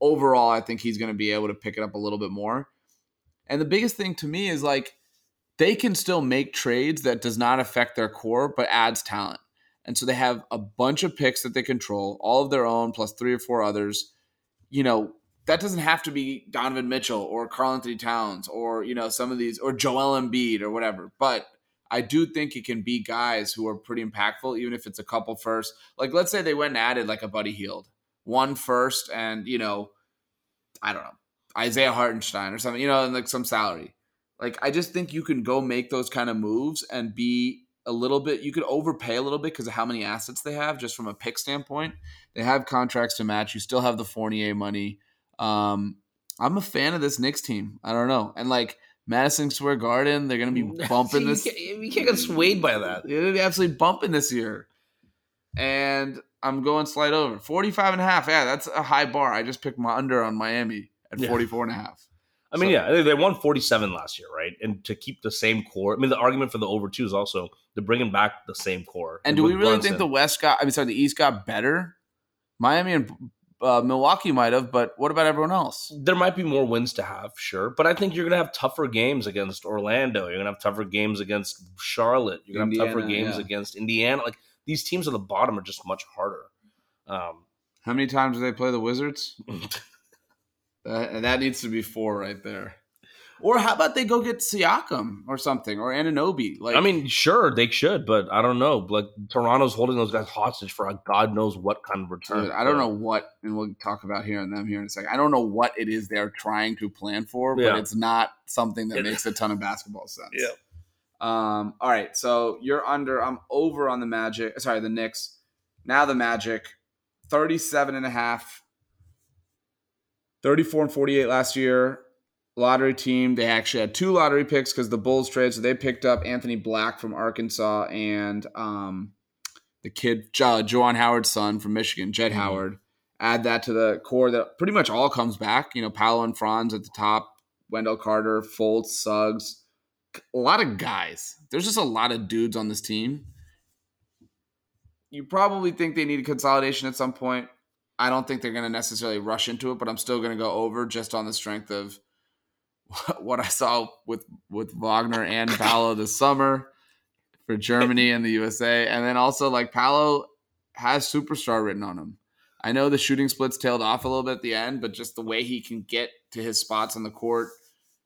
B: overall, I think he's going to be able to pick it up a little bit more. And the biggest thing to me is like they can still make trades that does not affect their core, but adds talent. And so they have a bunch of picks that they control, all of their own, plus three or four others. You know, that doesn't have to be Donovan Mitchell or Karl-Anthony Towns or, you know, some of these, or Joel Embiid or whatever. But I do think it can be guys who are pretty impactful, even if it's a couple first. Like, let's say they went and added like a Buddy Hield, one first, and you know, I don't know, Isaiah Hartenstein or something, you know, and like some salary. Like, I just think you can go make those kind of moves and be a little bit. You could overpay a little bit because of how many assets they have, just from a pick standpoint. They have contracts to match. You still have the Fournier money. Um, I'm a fan of this Knicks team. I don't know, and like. Madison Square Garden, they're going to be bumping
A: See,
B: this.
A: You can't, you can't get swayed by that.
B: They're gonna be absolutely bumping this year. And I'm going slide over. 45 and a half. Yeah, that's a high bar. I just picked my under on Miami at
A: Yeah.
B: 44 and a half.
A: I mean,
B: So-
A: yeah, they- they won 47 last year, right? And to keep the same core, I mean, the argument for the over two is also they're bringing back the same core.
B: And do we really
A: Brunson.
B: think the West got? I mean, sorry, the East got better. Miami and uh, Milwaukee might have, but what about everyone else?
A: there might be more wins to have, sure, but I think you're going to have tougher games against Orlando. You're going to have tougher games against Charlotte. You're going to have tougher games
B: yeah.
A: against Indiana. Like these teams at the bottom are just much harder. Um,
B: How many times do they play the Wizards? That, and that needs to be four right there. Or how about they go get Siakam or something or Anunoby? Like
A: I mean, sure they should, but I don't know. Like Toronto's holding those guys hostage for a God knows what kind of return.
B: dude, I don't know what, and we'll talk about here and them here in a second. I don't know what it is they're trying to plan for, but
A: Yeah.
B: it's not something that makes a ton of basketball sense.
A: Yeah.
B: Um, all right, so you're under. I'm over on the Magic. Sorry, the Knicks. Now the Magic, 37 and a half. 34 and 48 last year. Lottery team. They actually had two lottery picks because the Bulls trade. So they picked up Anthony Black from Arkansas and um, the kid, jo- Juwan Howard's son from Michigan, Jett
A: Mhm.
B: Howard. Add that to the core that pretty much all comes back. You know, Paolo and Franz at the top, Wendell Carter, Fultz, Suggs. A lot of guys. There's just a lot of dudes on this team. You probably think they need a consolidation at some point. I don't think they're going to necessarily rush into it, but I'm still going to go over just on the strength of what I saw with with Wagner and Paolo this summer for Germany and the USA, and then also like Paolo has superstar written on him. I know the shooting splits tailed off a little bit at the end, but just the way he can get to his spots on the court,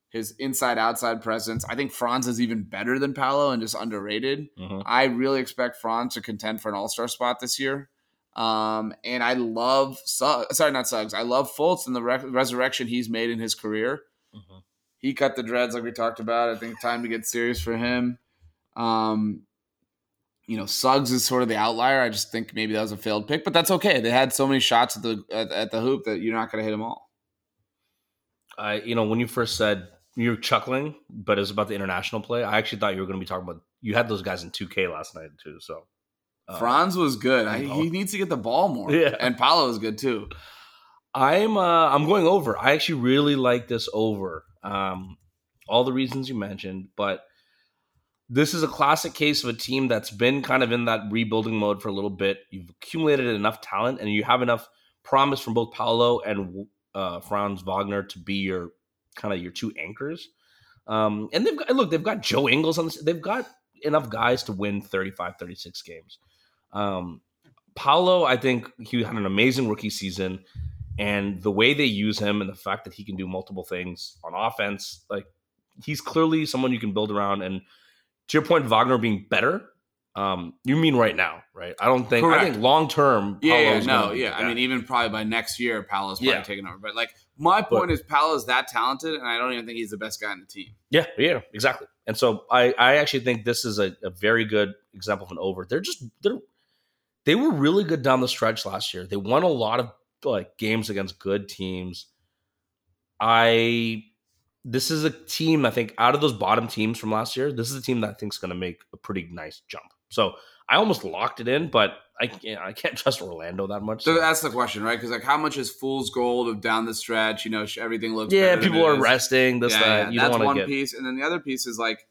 B: his inside outside presence. I think Franz is even better than Paolo and just underrated.
A: Mhm.
B: I really expect Franz to contend for an All Star spot this year. Um, and I love Suggs, sorry, not Suggs. I love Fultz and the re- resurrection he's made in his career.
A: Mhm.
B: He cut the dreads like we talked about. I think time to get serious for him. Um, you know, Suggs is sort of the outlier. I just think maybe that was a failed pick, but that's okay. They had so many shots at the at, at the hoop that you're not going to hit them all.
A: I, you know, when you first said you were chuckling, but it was about the international play. I actually thought you were going to be talking about. You had those guys in 2K last night too. So uh,
B: Franz was good. I, he needs to get the ball more.
A: Yeah.
B: and Paolo is good too.
A: I'm uh I'm going over. I actually really like this over. Um all the reasons you mentioned, but this is a classic case of a team that's been kind of in that rebuilding mode for a little bit. You've accumulated enough talent and you have enough promise from both Paolo and uh Franz Wagner to be your kind of your two anchors. Um and they've got look, they've got Joe Ingles on this. They've got enough guys to win 35 36 games. Um Paolo, I think he had an amazing rookie season and the way they use him and the fact that he can do multiple things on offense like he's clearly someone you can build around and to your point wagner being better um you mean right now right i don't think i
B: Correct.
A: think long term
B: Yeah, yeah, no, yeah. I mean, even probably by next year, Paolo's probably
A: Yeah.
B: taking over. But like, my point is, Paolo's that talented, and I don't even think he's the best guy on the team.
A: yeah yeah exactly and so i i actually think this is a, a very good example of an over they're just they're they were really good down the stretch last year they won a lot of like games against good teams i this is a team I think out of those bottom teams from last year, this is a team that I think is going to make a pretty nice jump. So I almost locked it in, but I can't, I can't trust Orlando that much.
B: So that's the question, right? Because like, how much is fool's gold of down the stretch? You know, everything looks.
A: yeah, people are resting this
B: Yeah,
A: that.
B: yeah,
A: You
B: that's one
A: get
B: piece, and then the other piece is like.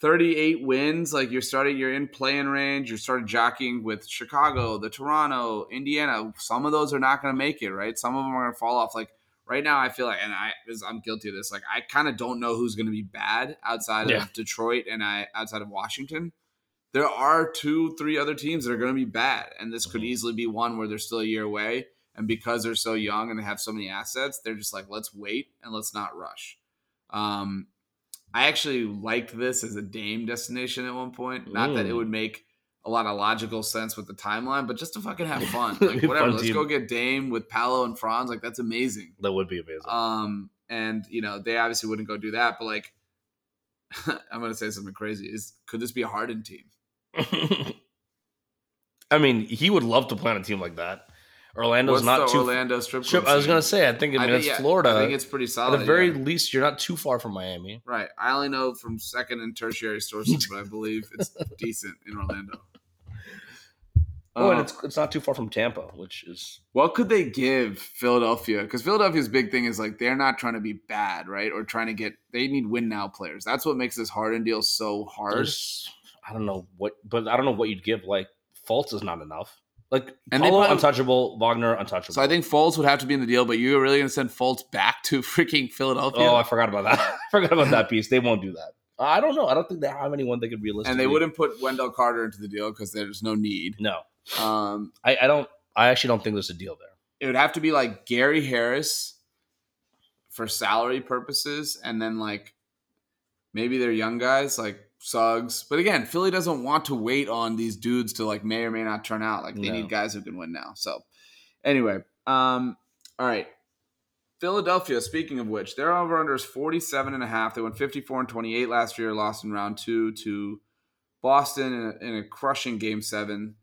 B: 38 wins, like you're starting, you're in playing range. You're starting jockeying with Chicago, the Toronto, Indiana. Some of those are not going to make it, right? Some of them are going to fall off. Like right now, I feel like, and I, I'm guilty of this. Like I kind of don't know who's going to be bad outside
A: Yeah.
B: of Detroit and I outside of Washington. There are two, three other teams that are going to be bad, and this could
A: Mhm.
B: easily be one where they're still a year away. And because they're so young and they have so many assets, they're just like, let's wait and let's not rush. Um, I actually liked this as a Dame destination at one point. Not that it
A: Mm.
B: would make a lot of logical sense with the timeline, but just to fucking have fun. Like whatever.
A: fun
B: Let's
A: team.
B: go get Dame with Paolo and Franz. Like that's amazing.
A: that would be amazing.
B: Um, and you know, they obviously wouldn't go do that, but like I'm gonna say something crazy. Is could this be a Harden team?
A: I mean, he would love to plan a team like that. Orlando's
B: What's
A: not too.
B: Orlando strip
A: Strip- I was gonna say, I think I mean, it's
B: yeah,
A: Florida.
B: I think it's pretty solid.
A: At the very
B: yeah.
A: least, you're not too far from Miami.
B: right. I only know from second and tertiary sources, but I believe it's decent in Orlando.
A: Oh, and
B: Uh,
A: it's it's not too far from Tampa, which is
B: what could they give Philadelphia? Because Philadelphia's big thing is like they're not trying to be bad, right? Or trying to get they need win now players. That's what makes this Harden deal so hard.
A: there's I don't know what, but I don't know what you'd give. Like Fultz is not enough. Like
B: And
A: Paolo
B: probably-
A: untouchable, Wagner untouchable.
B: So I think Fultz would have to be in the deal, but you're really going to send Fultz back to freaking Philadelphia?
A: Oh, I forgot about that. I forgot about that piece. They won't do that. I don't know. I don't think they have anyone they could realistically.
B: and they wouldn't put Wendell Carter into the deal because there's no need.
A: No,
B: Um,
A: I, I don't. I actually don't think there's a deal there.
B: it would have to be like Gary Harris for salary purposes, and then like maybe they're young guys like Suggs. But again, Philly doesn't want to wait on these dudes to like may or may not turn out. Like they
A: No.
B: need guys who can win now. So anyway, um, all right. Philadelphia, speaking of which, their over under is 47 and a half. They went 54 and 28 last year, lost in round two to Boston in a, in a crushing game seven.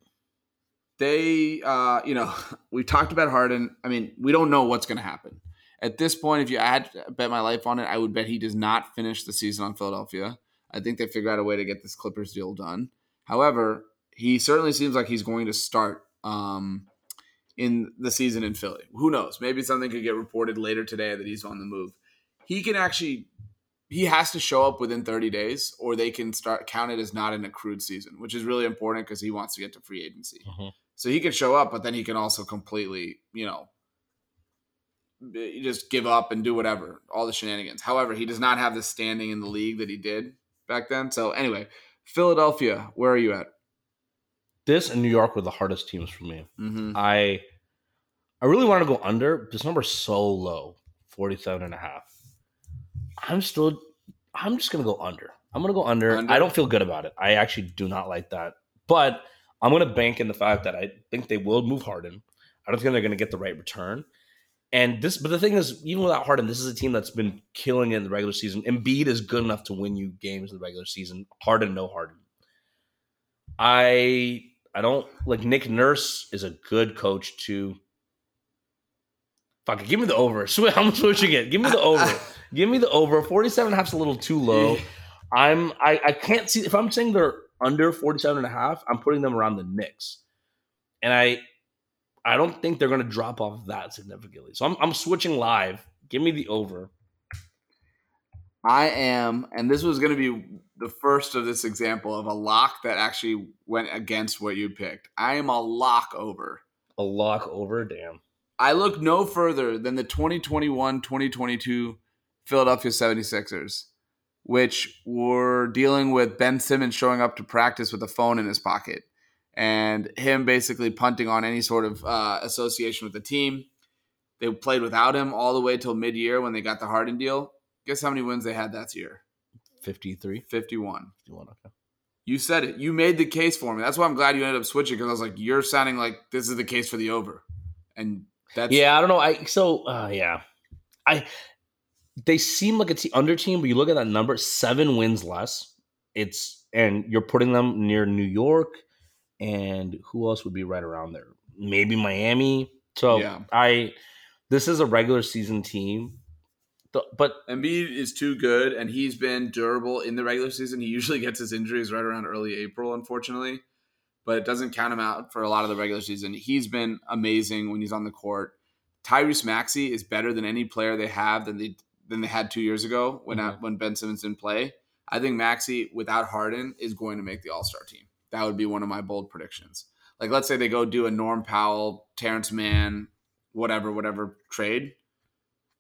B: They, uh, you know, we talked about Harden. I mean, we don't know what's going to happen. At this point, if you had bet my life on it, I would bet he does not finish the season on Philadelphia. I think they figure out a way to get this Clippers deal done. However, he certainly seems like he's going to start um, in the season in Philly. Who knows? Maybe something could get reported later today that he's on the move. He can actually he has to show up within 30 days or they can start count it as not an accrued season, which is really important because he wants to get to free agency.
A: Mhm.
B: So he can show up, but then he can also completely, you know, just give up and do whatever, all the shenanigans. However, he does not have the standing in the league that he did back then. So anyway, Philadelphia, where are you at?
A: This and New York were the hardest teams for me.
B: Mm-hmm.
A: I I really want to go under. This number's so low, 47 and a half. I'm still I'm just gonna go under. I'm gonna go under.
B: Under?
A: I don't feel good about it. I actually do not like that. But I'm gonna bank in the fact that I think they will move Harden. I don't think they're gonna get the right return. And this, but the thing is, even without Harden, this is a team that's been killing it in the regular season. Embiid is good enough to win you games in the regular season. Harden, no Harden. I I don't like Nick Nurse is a good coach too. Fuck it, give me the over. I'm switching it. Give me the over. give me the over. 47 and a half is a little too low. I'm I, I can't see if I'm saying they're under 47 and a half, I'm putting them around the Knicks. And I I don't think they're gonna drop off that significantly. So I'm I'm switching live. Give me the over.
B: I am, and this was going to be the first of this example of a lock that actually went against what you picked. I am a lock over.
A: A lock over, damn.
B: I look no further than the 2021 2022 Philadelphia 76ers, which were dealing with Ben Simmons showing up to practice with a phone in his pocket and him basically punting on any sort of uh, association with the team. They played without him all the way till mid year when they got the Harden deal. Guess how many wins they had that year?
A: 53.
B: 51.
A: 51, okay.
B: You said it. You made the case for me. That's why I'm glad you ended up switching because I was like, you're sounding like this is the case for the over. And that's
A: Yeah, I don't know. I so uh, yeah, I they seem like a t- under team, but you look at that number, seven wins less. It's and you're putting them near New York, and who else would be right around there? Maybe Miami. So
B: Yeah.
A: I this is a regular season team, but
B: Embiid is too good, and he's been durable in the regular season. He usually gets his injuries right around early April, unfortunately, but it doesn't count him out for a lot of the regular season. He's been amazing when he's on the court. Tyrese Maxey is better than any player they have than they than they had two years ago when
A: Mhm.
B: when Ben Simmons didn't play. I think Maxey without Harden is going to make the All Star team. That would be one of my bold predictions. Like let's say they go do a Norm Powell, Terance Mann, whatever, whatever trade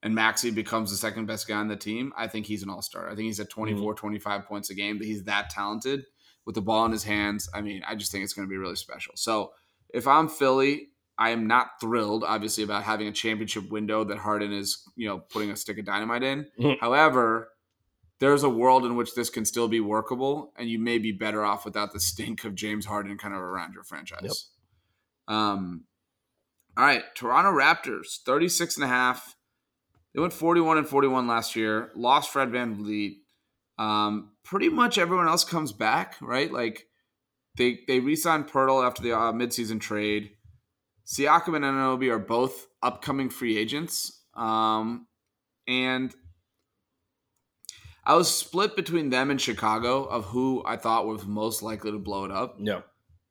B: and Maxey becomes the second best guy on the team, I think he's an all star. I think he's at 24, 25 points a game, but he's that talented with the ball in his hands. I mean, I just think it's going to be really special. So if I'm Philly, I am not thrilled, obviously, about having a championship window that Harden is, you know, putting a stick of dynamite in.
A: Mhm.
B: However, there's a world in which this can still be workable, and you may be better off without the stink of James Harden kind of around your franchise. Um, all right, Toronto Raptors, 36 and a half. They went 41 and 41 last year, lost Fred VanVleet. Um, pretty much everyone else comes back, right? Like they they re-signed Poeltl after the uh, midseason trade. Siakam and Anunoby are both upcoming free agents. Um, and I was split between them and Chicago of who I thought was most likely to blow it up.
A: yeah,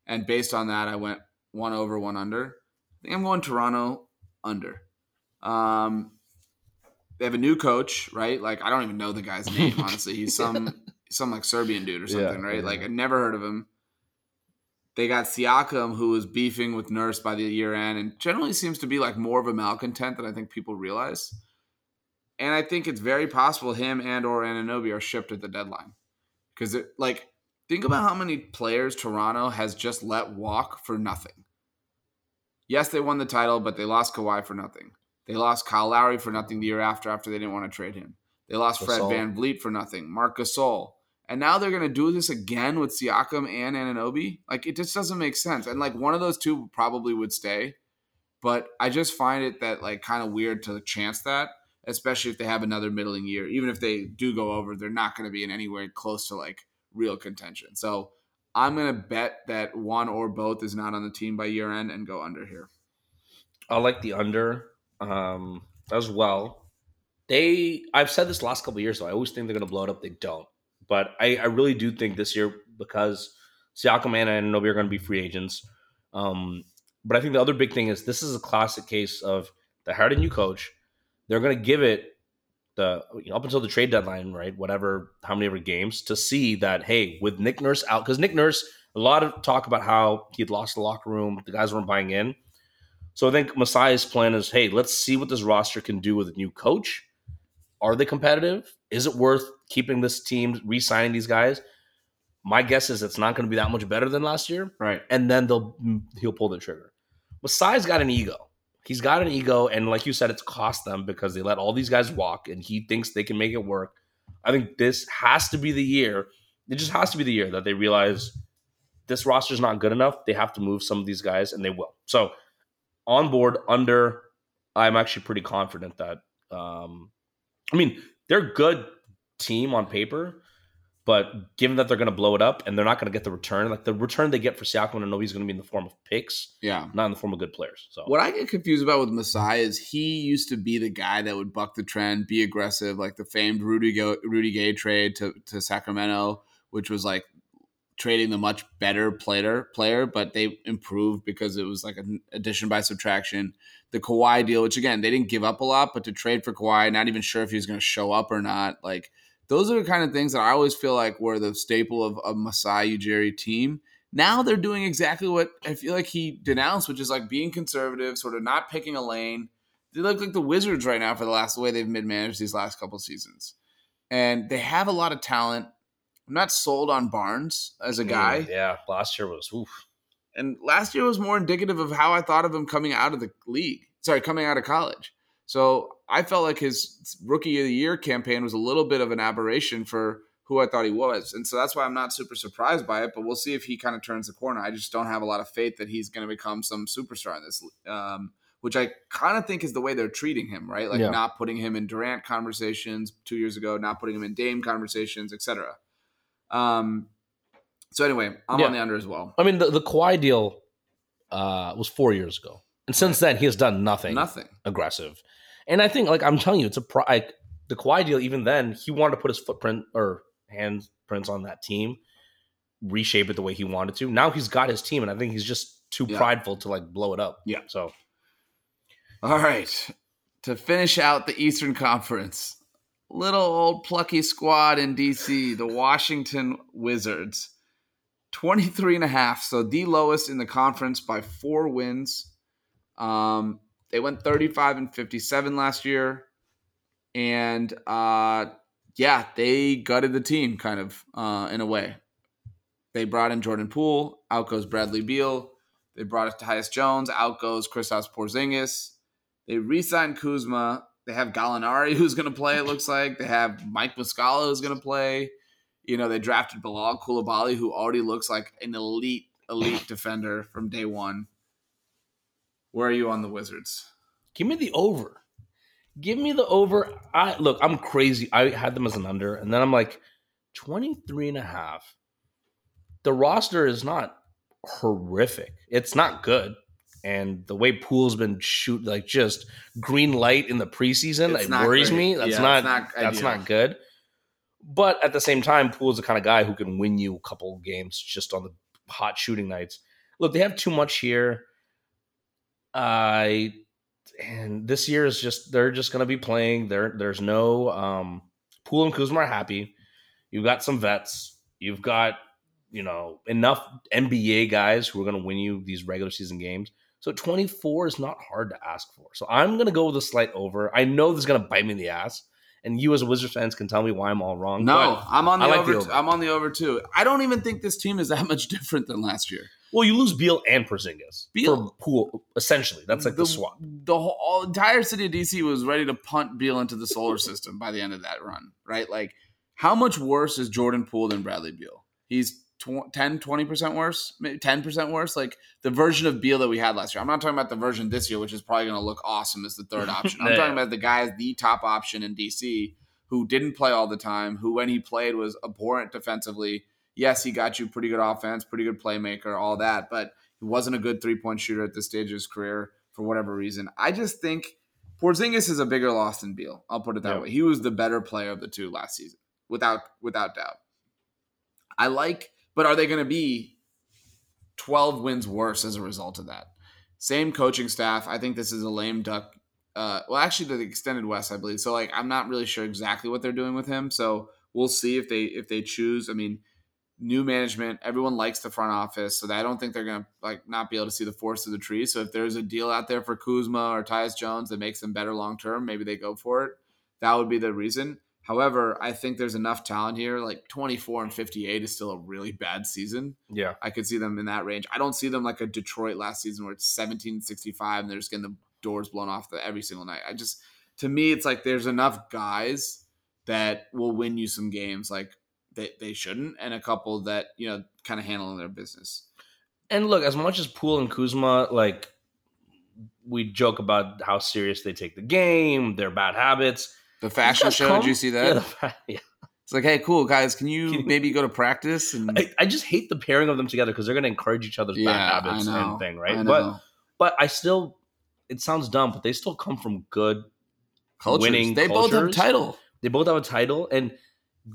B: And based on that, I went one over, one under. I think I'm going Toronto under. Um, they have a new coach, right? Like I don't even know the guy's name. Honestly, he's some some like Serbian dude or something,
A: Yeah,
B: right?
A: yeah.
B: Like I never heard of him. They got Siakam, who was beefing with Nurse by the year end, and generally seems to be like more of a malcontent than I think people realize. And I think it's very possible him and or Anunoby are shipped at the deadline because it like think about how many players Toronto has just let walk for nothing. Yes, they won the title, but they lost Kawhi for nothing. They lost Kyle Lowry for nothing the year after after they didn't want to trade him. They lost Fred
A: Gasol.
B: VanVleet for nothing. Marc Gasol. And now they're going to do this again with Siakam and Anunoby. Like it just doesn't make sense. And like one of those two probably would stay, but I just find it that like kind of weird to chance that, especially if they have another middling year. Even if they do go over, they're not going to be in anywhere close to like real contention. So I'm going to bet that one or both is not on the team by year end and go under here.
A: I like the under um, as well. They, I've said this last couple of years, though. I always think they're going to blow it up. They don't, but I, I really do think this year because Siakam and Anunoby are going to be free agents. Um, but I think the other big thing is this is a classic case of they hired a new coach. They're going to give it the you know, up until the trade deadline, right? Whatever, how many ever games to see that hey, with Nick Nurse out because Nick Nurse, a lot of talk about how he'd lost the locker room, the guys weren't buying in. So I think Masai's plan is, hey, let's see what this roster can do with a new coach. Are they competitive? Is it worth keeping this team, re-signing these guys? My guess is it's not going to be that much better than last year,
B: Right.
A: and then they'll mm, he'll pull the trigger. Masai's got an ego. He's got an ego, and like you said, it's cost them because they let all these guys walk, and he thinks they can make it work. I think this has to be the year. It just has to be the year that they realize this roster's not good enough. They have to move some of these guys, and they will. So on board under, I'm actually pretty confident that. Um, I mean, they're good team on paper, but given that they're going to blow it up and they're not going to get the return, like the return they get for Siakam and Nobi is going to be in the form of picks,
B: Yeah.
A: not in the form of good players. So
B: What I get confused about with Masai is he used to be the guy that would buck the trend, be aggressive, like the famed Rudy Go- Rudy Gay trade to, to Sacramento, which was like trading the much better player player, but they improved because it was like an addition by subtraction. The Kawhi deal, which again they didn't give up a lot, but to trade for Kawhi, not even sure if he was going to show up or not. Like those are the kind of things that I always feel like were the staple of a Masai Ujiri team. Now they're doing exactly what I feel like he denounced, which is like being conservative, sort of not picking a lane. They look like the Wizards right now for the last the way they've mid managed these last couple seasons, and they have a lot of talent. I'm not sold on Barnes as a guy,
A: Mm, yeah, last year was oof.
B: and last year was more indicative of how I thought of him coming out of the league. Sorry, coming out of college. So I felt like his rookie of the year campaign was a little bit of an aberration for who I thought he was. And so that's why I'm not super surprised by it, but we'll see if he kind of turns the corner. I just don't have a lot of faith that he's going to become some superstar in this, um, which I kind of think is the way they're treating him, right? Like
A: Yeah.
B: not putting him in Durant conversations two years ago, not putting him in Dame conversations, etc. Um, so anyway, I'm
A: Yeah.
B: on the under as well.
A: I mean, the, the Kawhi deal uh, was four years ago, and since then he has done nothing,
B: Nothing.
A: aggressive. And I think, like I'm telling you, it's a pro- like the Kawhi deal. Even then, he wanted to put his footprint or handprints on that team, reshape it the way he wanted to. Now he's got his team, and I think he's just too
B: Yeah.
A: prideful to like blow it up.
B: Yeah.
A: So
B: All right. To finish out the Eastern Conference, little old plucky squad in DC, the Washington Wizards. 23 and a half, so the lowest in the conference by four wins. Um, they went 35 and 57 last year. And uh, yeah, they gutted the team kind of uh, in a way. They brought in Jordan Poole, out goes Bradley Beal. They brought us Tyus Jones, out goes Kristaps Porzingis. They re-signed Kuzma. They have Gallinari who's going to play. It looks like they have Mike Muscala who's going to play. You know, they drafted Bilal Coulibaly, who already looks like an elite, elite defender from day one. Where are you on the Wizards?
A: give me the over. Give me the over. I look, I'm crazy. I had them as an under, and then I'm like 23 and a half. The roster is not horrific. It's not good. And the way Poole's been shoot like just green light in the preseason,
B: It's
A: it worries
B: great.
A: me. That's
B: Yeah,
A: not,
B: not
A: that's not good. But at the same time, Poole's the kind of guy who can win you a couple games just on the hot shooting nights. look, they have too much here. I and this year is just they're just going to be playing. There, there's no um, Poole and Kuzma are happy. You've got some vets. You've got you know enough NBA guys who are going to win you these regular season games. So 24 is not hard to ask for. So I'm going to go with a slight over. I know this is going to bite me in the ass, and you as a Wizards fans can tell me why I'm all wrong.
B: No, I'm on the,
A: like
B: over,
A: the over.
B: I'm on the over too. I don't even think this team is that much different than last year.
A: Well, you lose Beal and Porzingis
B: Beal-
A: for Poole. Essentially, that's like the, swap.
B: The whole all, entire city of DC was ready to punt Beal into the solar system by the end of that run, right? Like, how much worse is Jordan Poole than Bradley Beal? He's tw- 10, 20% worse, maybe 10% worse. Like the version of Beal that we had last year. I'm not talking about the version this year, which is probably going to look awesome as the third option. I'm
A: Yeah.
B: talking about the guy as the top option in DC who didn't play all the time, who when he played was abhorrent defensively. Yes, he got you pretty good offense, pretty good playmaker, all that, but he wasn't a good three point shooter at this stage of his career for whatever reason. I just think Porzingis is a bigger loss than Beal. I'll put it that
A: Yeah.
B: way. He was the better player of the two last season, without without doubt. I like, but are they going to be 12 wins worse as a result of that? Same coaching staff. I think this is a lame duck. Uh, well, actually, the extended Wes, I believe. So, like, I'm not really sure exactly what they're doing with him. So we'll see if they if they choose. I mean, new management. Everyone likes the front office, so I don't think they're gonna like not be able to see the forest of the tree. So if there's a deal out there for Kuzma or Tyus Jones that makes them better long term, maybe they go for it. That would be the reason. However, I think there's enough talent here. Like 24 and 58 is still a really bad season.
A: Yeah,
B: I could see them in that range. I don't see them like a Detroit last season where it's 17 65 and they're just getting the doors blown off the, every single night. I just, to me, it's like there's enough guys that will win you some games like they, they shouldn't, and a couple that, you know, kind of handling their business.
A: and look, as much as Poole and Kuzma, like we joke about how serious they take the game, their bad habits.
B: The fashion show,
A: come-
B: did you see that?
A: Yeah, the yeah.
B: It's like, hey, cool, guys, can you
A: Can-
B: maybe go to practice? And
A: I, I just hate the pairing of them together because they're going to encourage each other's
B: Yeah,
A: bad habits and thing, right? But but I still, it sounds dumb, but they still come from good.
B: Cultures.
A: winning
B: they both have a title.
A: They both have a title, and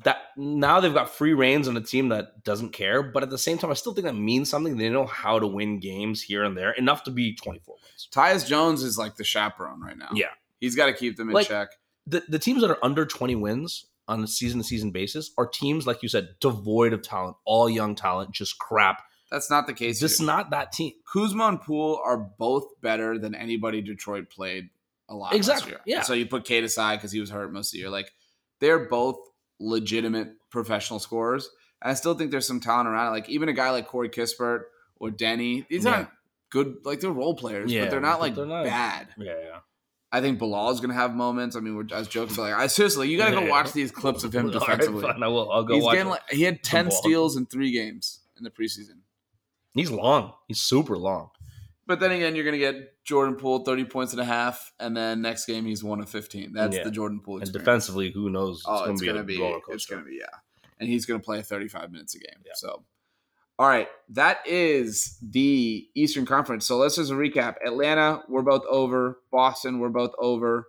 A: that now they've got free reigns on a team that doesn't care. But at the same time, I still think that means something. They know how to win games here and there enough to be twenty four wins.
B: Tyus Jones is like the chaperone right now.
A: Yeah.
B: He's got to keep them in
A: Like-
B: check.
A: The, the teams that are under 20 wins on a season to season basis are teams like you said devoid of talent all young talent just crap
B: That's not the case.
A: this is
B: here.
A: not that team
B: Kuzma and Poole are both better than anybody Detroit played a lot
A: Exactly,
B: last year.
A: yeah.
B: So you put Cade aside because he was hurt most of the year. Like they're both legitimate professional scorers. And I still think there's some talent around it. Like even a guy like Corey Kispert or Deni, these
A: Yeah.
B: aren't good. Like they're role players,
A: Yeah,
B: but they're not like
A: they're not-
B: bad.
A: yeah yeah
B: I think Bilal is going to have moments. I mean, we're, I was joking, but like, I seriously, you got to go watch these clips of him
A: right,
B: defensively.
A: fine, I will I'll go
B: He's
A: watch
B: getting like he had ten steals in three games in the preseason.
A: he's long he's super long
B: But then again, you're going to get Jordan Poole 30 points and a half, and then next game he's one of 15. That's
A: Yeah.
B: the Jordan Poole
A: and defensively who knows it's
B: oh,
A: gonna
B: it's
A: be
B: going
A: a
B: to be,
A: roller
B: it's going to be, yeah. And he's going to play 35 minutes a game.
A: Yeah.
B: So, all right, that is the Eastern Conference. So let's just recap: Atlanta, we're both over. Boston, we're both over.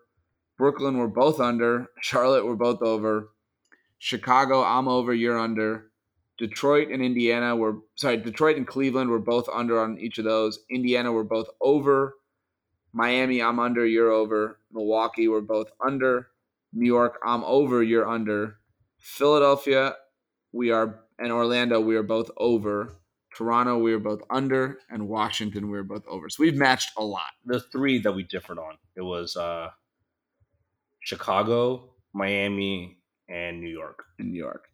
B: Brooklyn, we're both under. Charlotte, we're both over. Chicago, I'm over. You're under. Detroit and Indiana, we're sorry. Detroit and Cleveland, we're both under on each of those. Indiana, we're both over. Miami, I'm under. You're over. Milwaukee, we're both under. New York, I'm over. You're under. Philadelphia, we are, and Orlando, we are both over. Toronto, we are both under, and Washington, we are both over. So we've matched a lot.
A: the three that we differed on it was uh chicago miami and new york
B: in New York.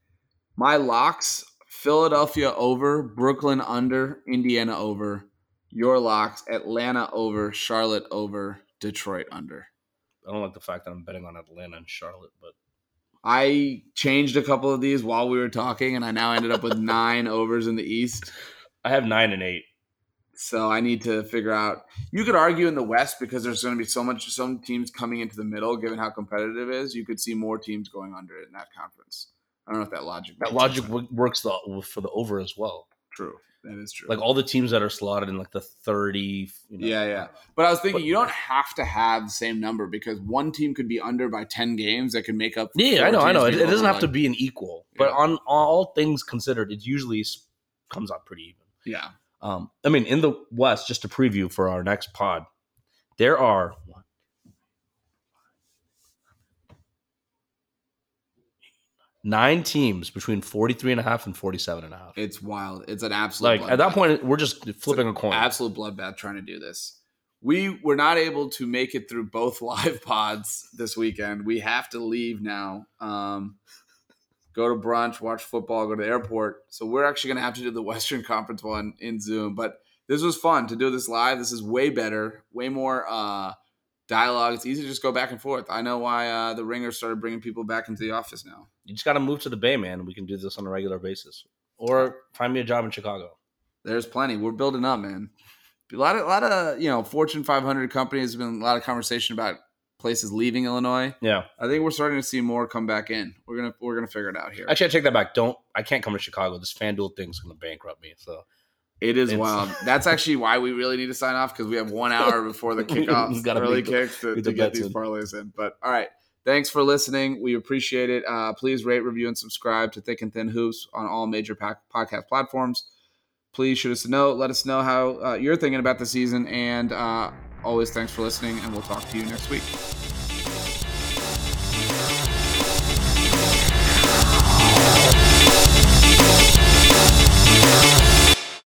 B: My locks: Philadelphia over, Brooklyn under, Indiana over. Your locks: Atlanta over, Charlotte over, Detroit under.
A: i don't like the fact that i'm betting on atlanta and charlotte but
B: I changed a couple of these while we were talking, and I now ended up with nine overs in the East.
A: i have nine and eight
B: So I need to figure out. You could argue in the West because there's going to be so much, some teams coming into the middle, given how competitive it is. You could see more teams going under it in that conference. I don't know if that logic.
A: that logic
B: sense.
A: works the, for the over as well
B: True. That is true.
A: like all the teams that are slotted in like the 30 you know,
B: Yeah, yeah. But I was thinking you don't have to have the same number because one team could be under by ten games that can make up.
A: yeah i know i know it, it doesn't have to be an equal but
B: Yeah.
A: on all things considered it usually comes out pretty even
B: Yeah,
A: Um, I mean, in the West, just to preview for our next pod, there are nine teams between 43 and a half and 47 and a half.
B: It's wild. It's an absolute
A: Like at that point, we're just flipping a coin.
B: absolute bloodbath trying to do this. We were not able to make it through both live pods this weekend. We have to leave now. Um, go to brunch, watch football, go to the airport. So we're actually going to have to do the Western Conference one in Zoom. But this was fun to do this live. This is way better, way more uh, dialogue. It's easy to just go back and forth. I know why uh, the Ringer started bringing people back into the office now.
A: You just got to move to the Bay, man. We can do this on a regular basis, or find me a job in Chicago.
B: There's plenty. We're building up, man. A lot of, a lot of, you know, Fortune 500 companies. Have been a lot of conversation about places leaving Illinois.
A: Yeah,
B: I think we're starting to see more come back in. We're gonna, we're gonna figure it out here.
A: actually, I take that back. Don't I can't come to Chicago. This FanDuel thing's going to bankrupt me. So
B: It is
A: it's-
B: wild. That's actually why we really need to sign off because we have one hour before the kickoff,
A: You gotta
B: early
A: the-
B: kicks to, to get these
A: in.
B: parlays in. But all right, thanks for listening. We appreciate it. Uh, please rate, review, and subscribe to Thick and Thin Hoops on all major pack- podcast platforms. Please shoot us a note. Let us know how uh, you're thinking about the season. And uh, always, thanks for listening, and we'll talk to you next week.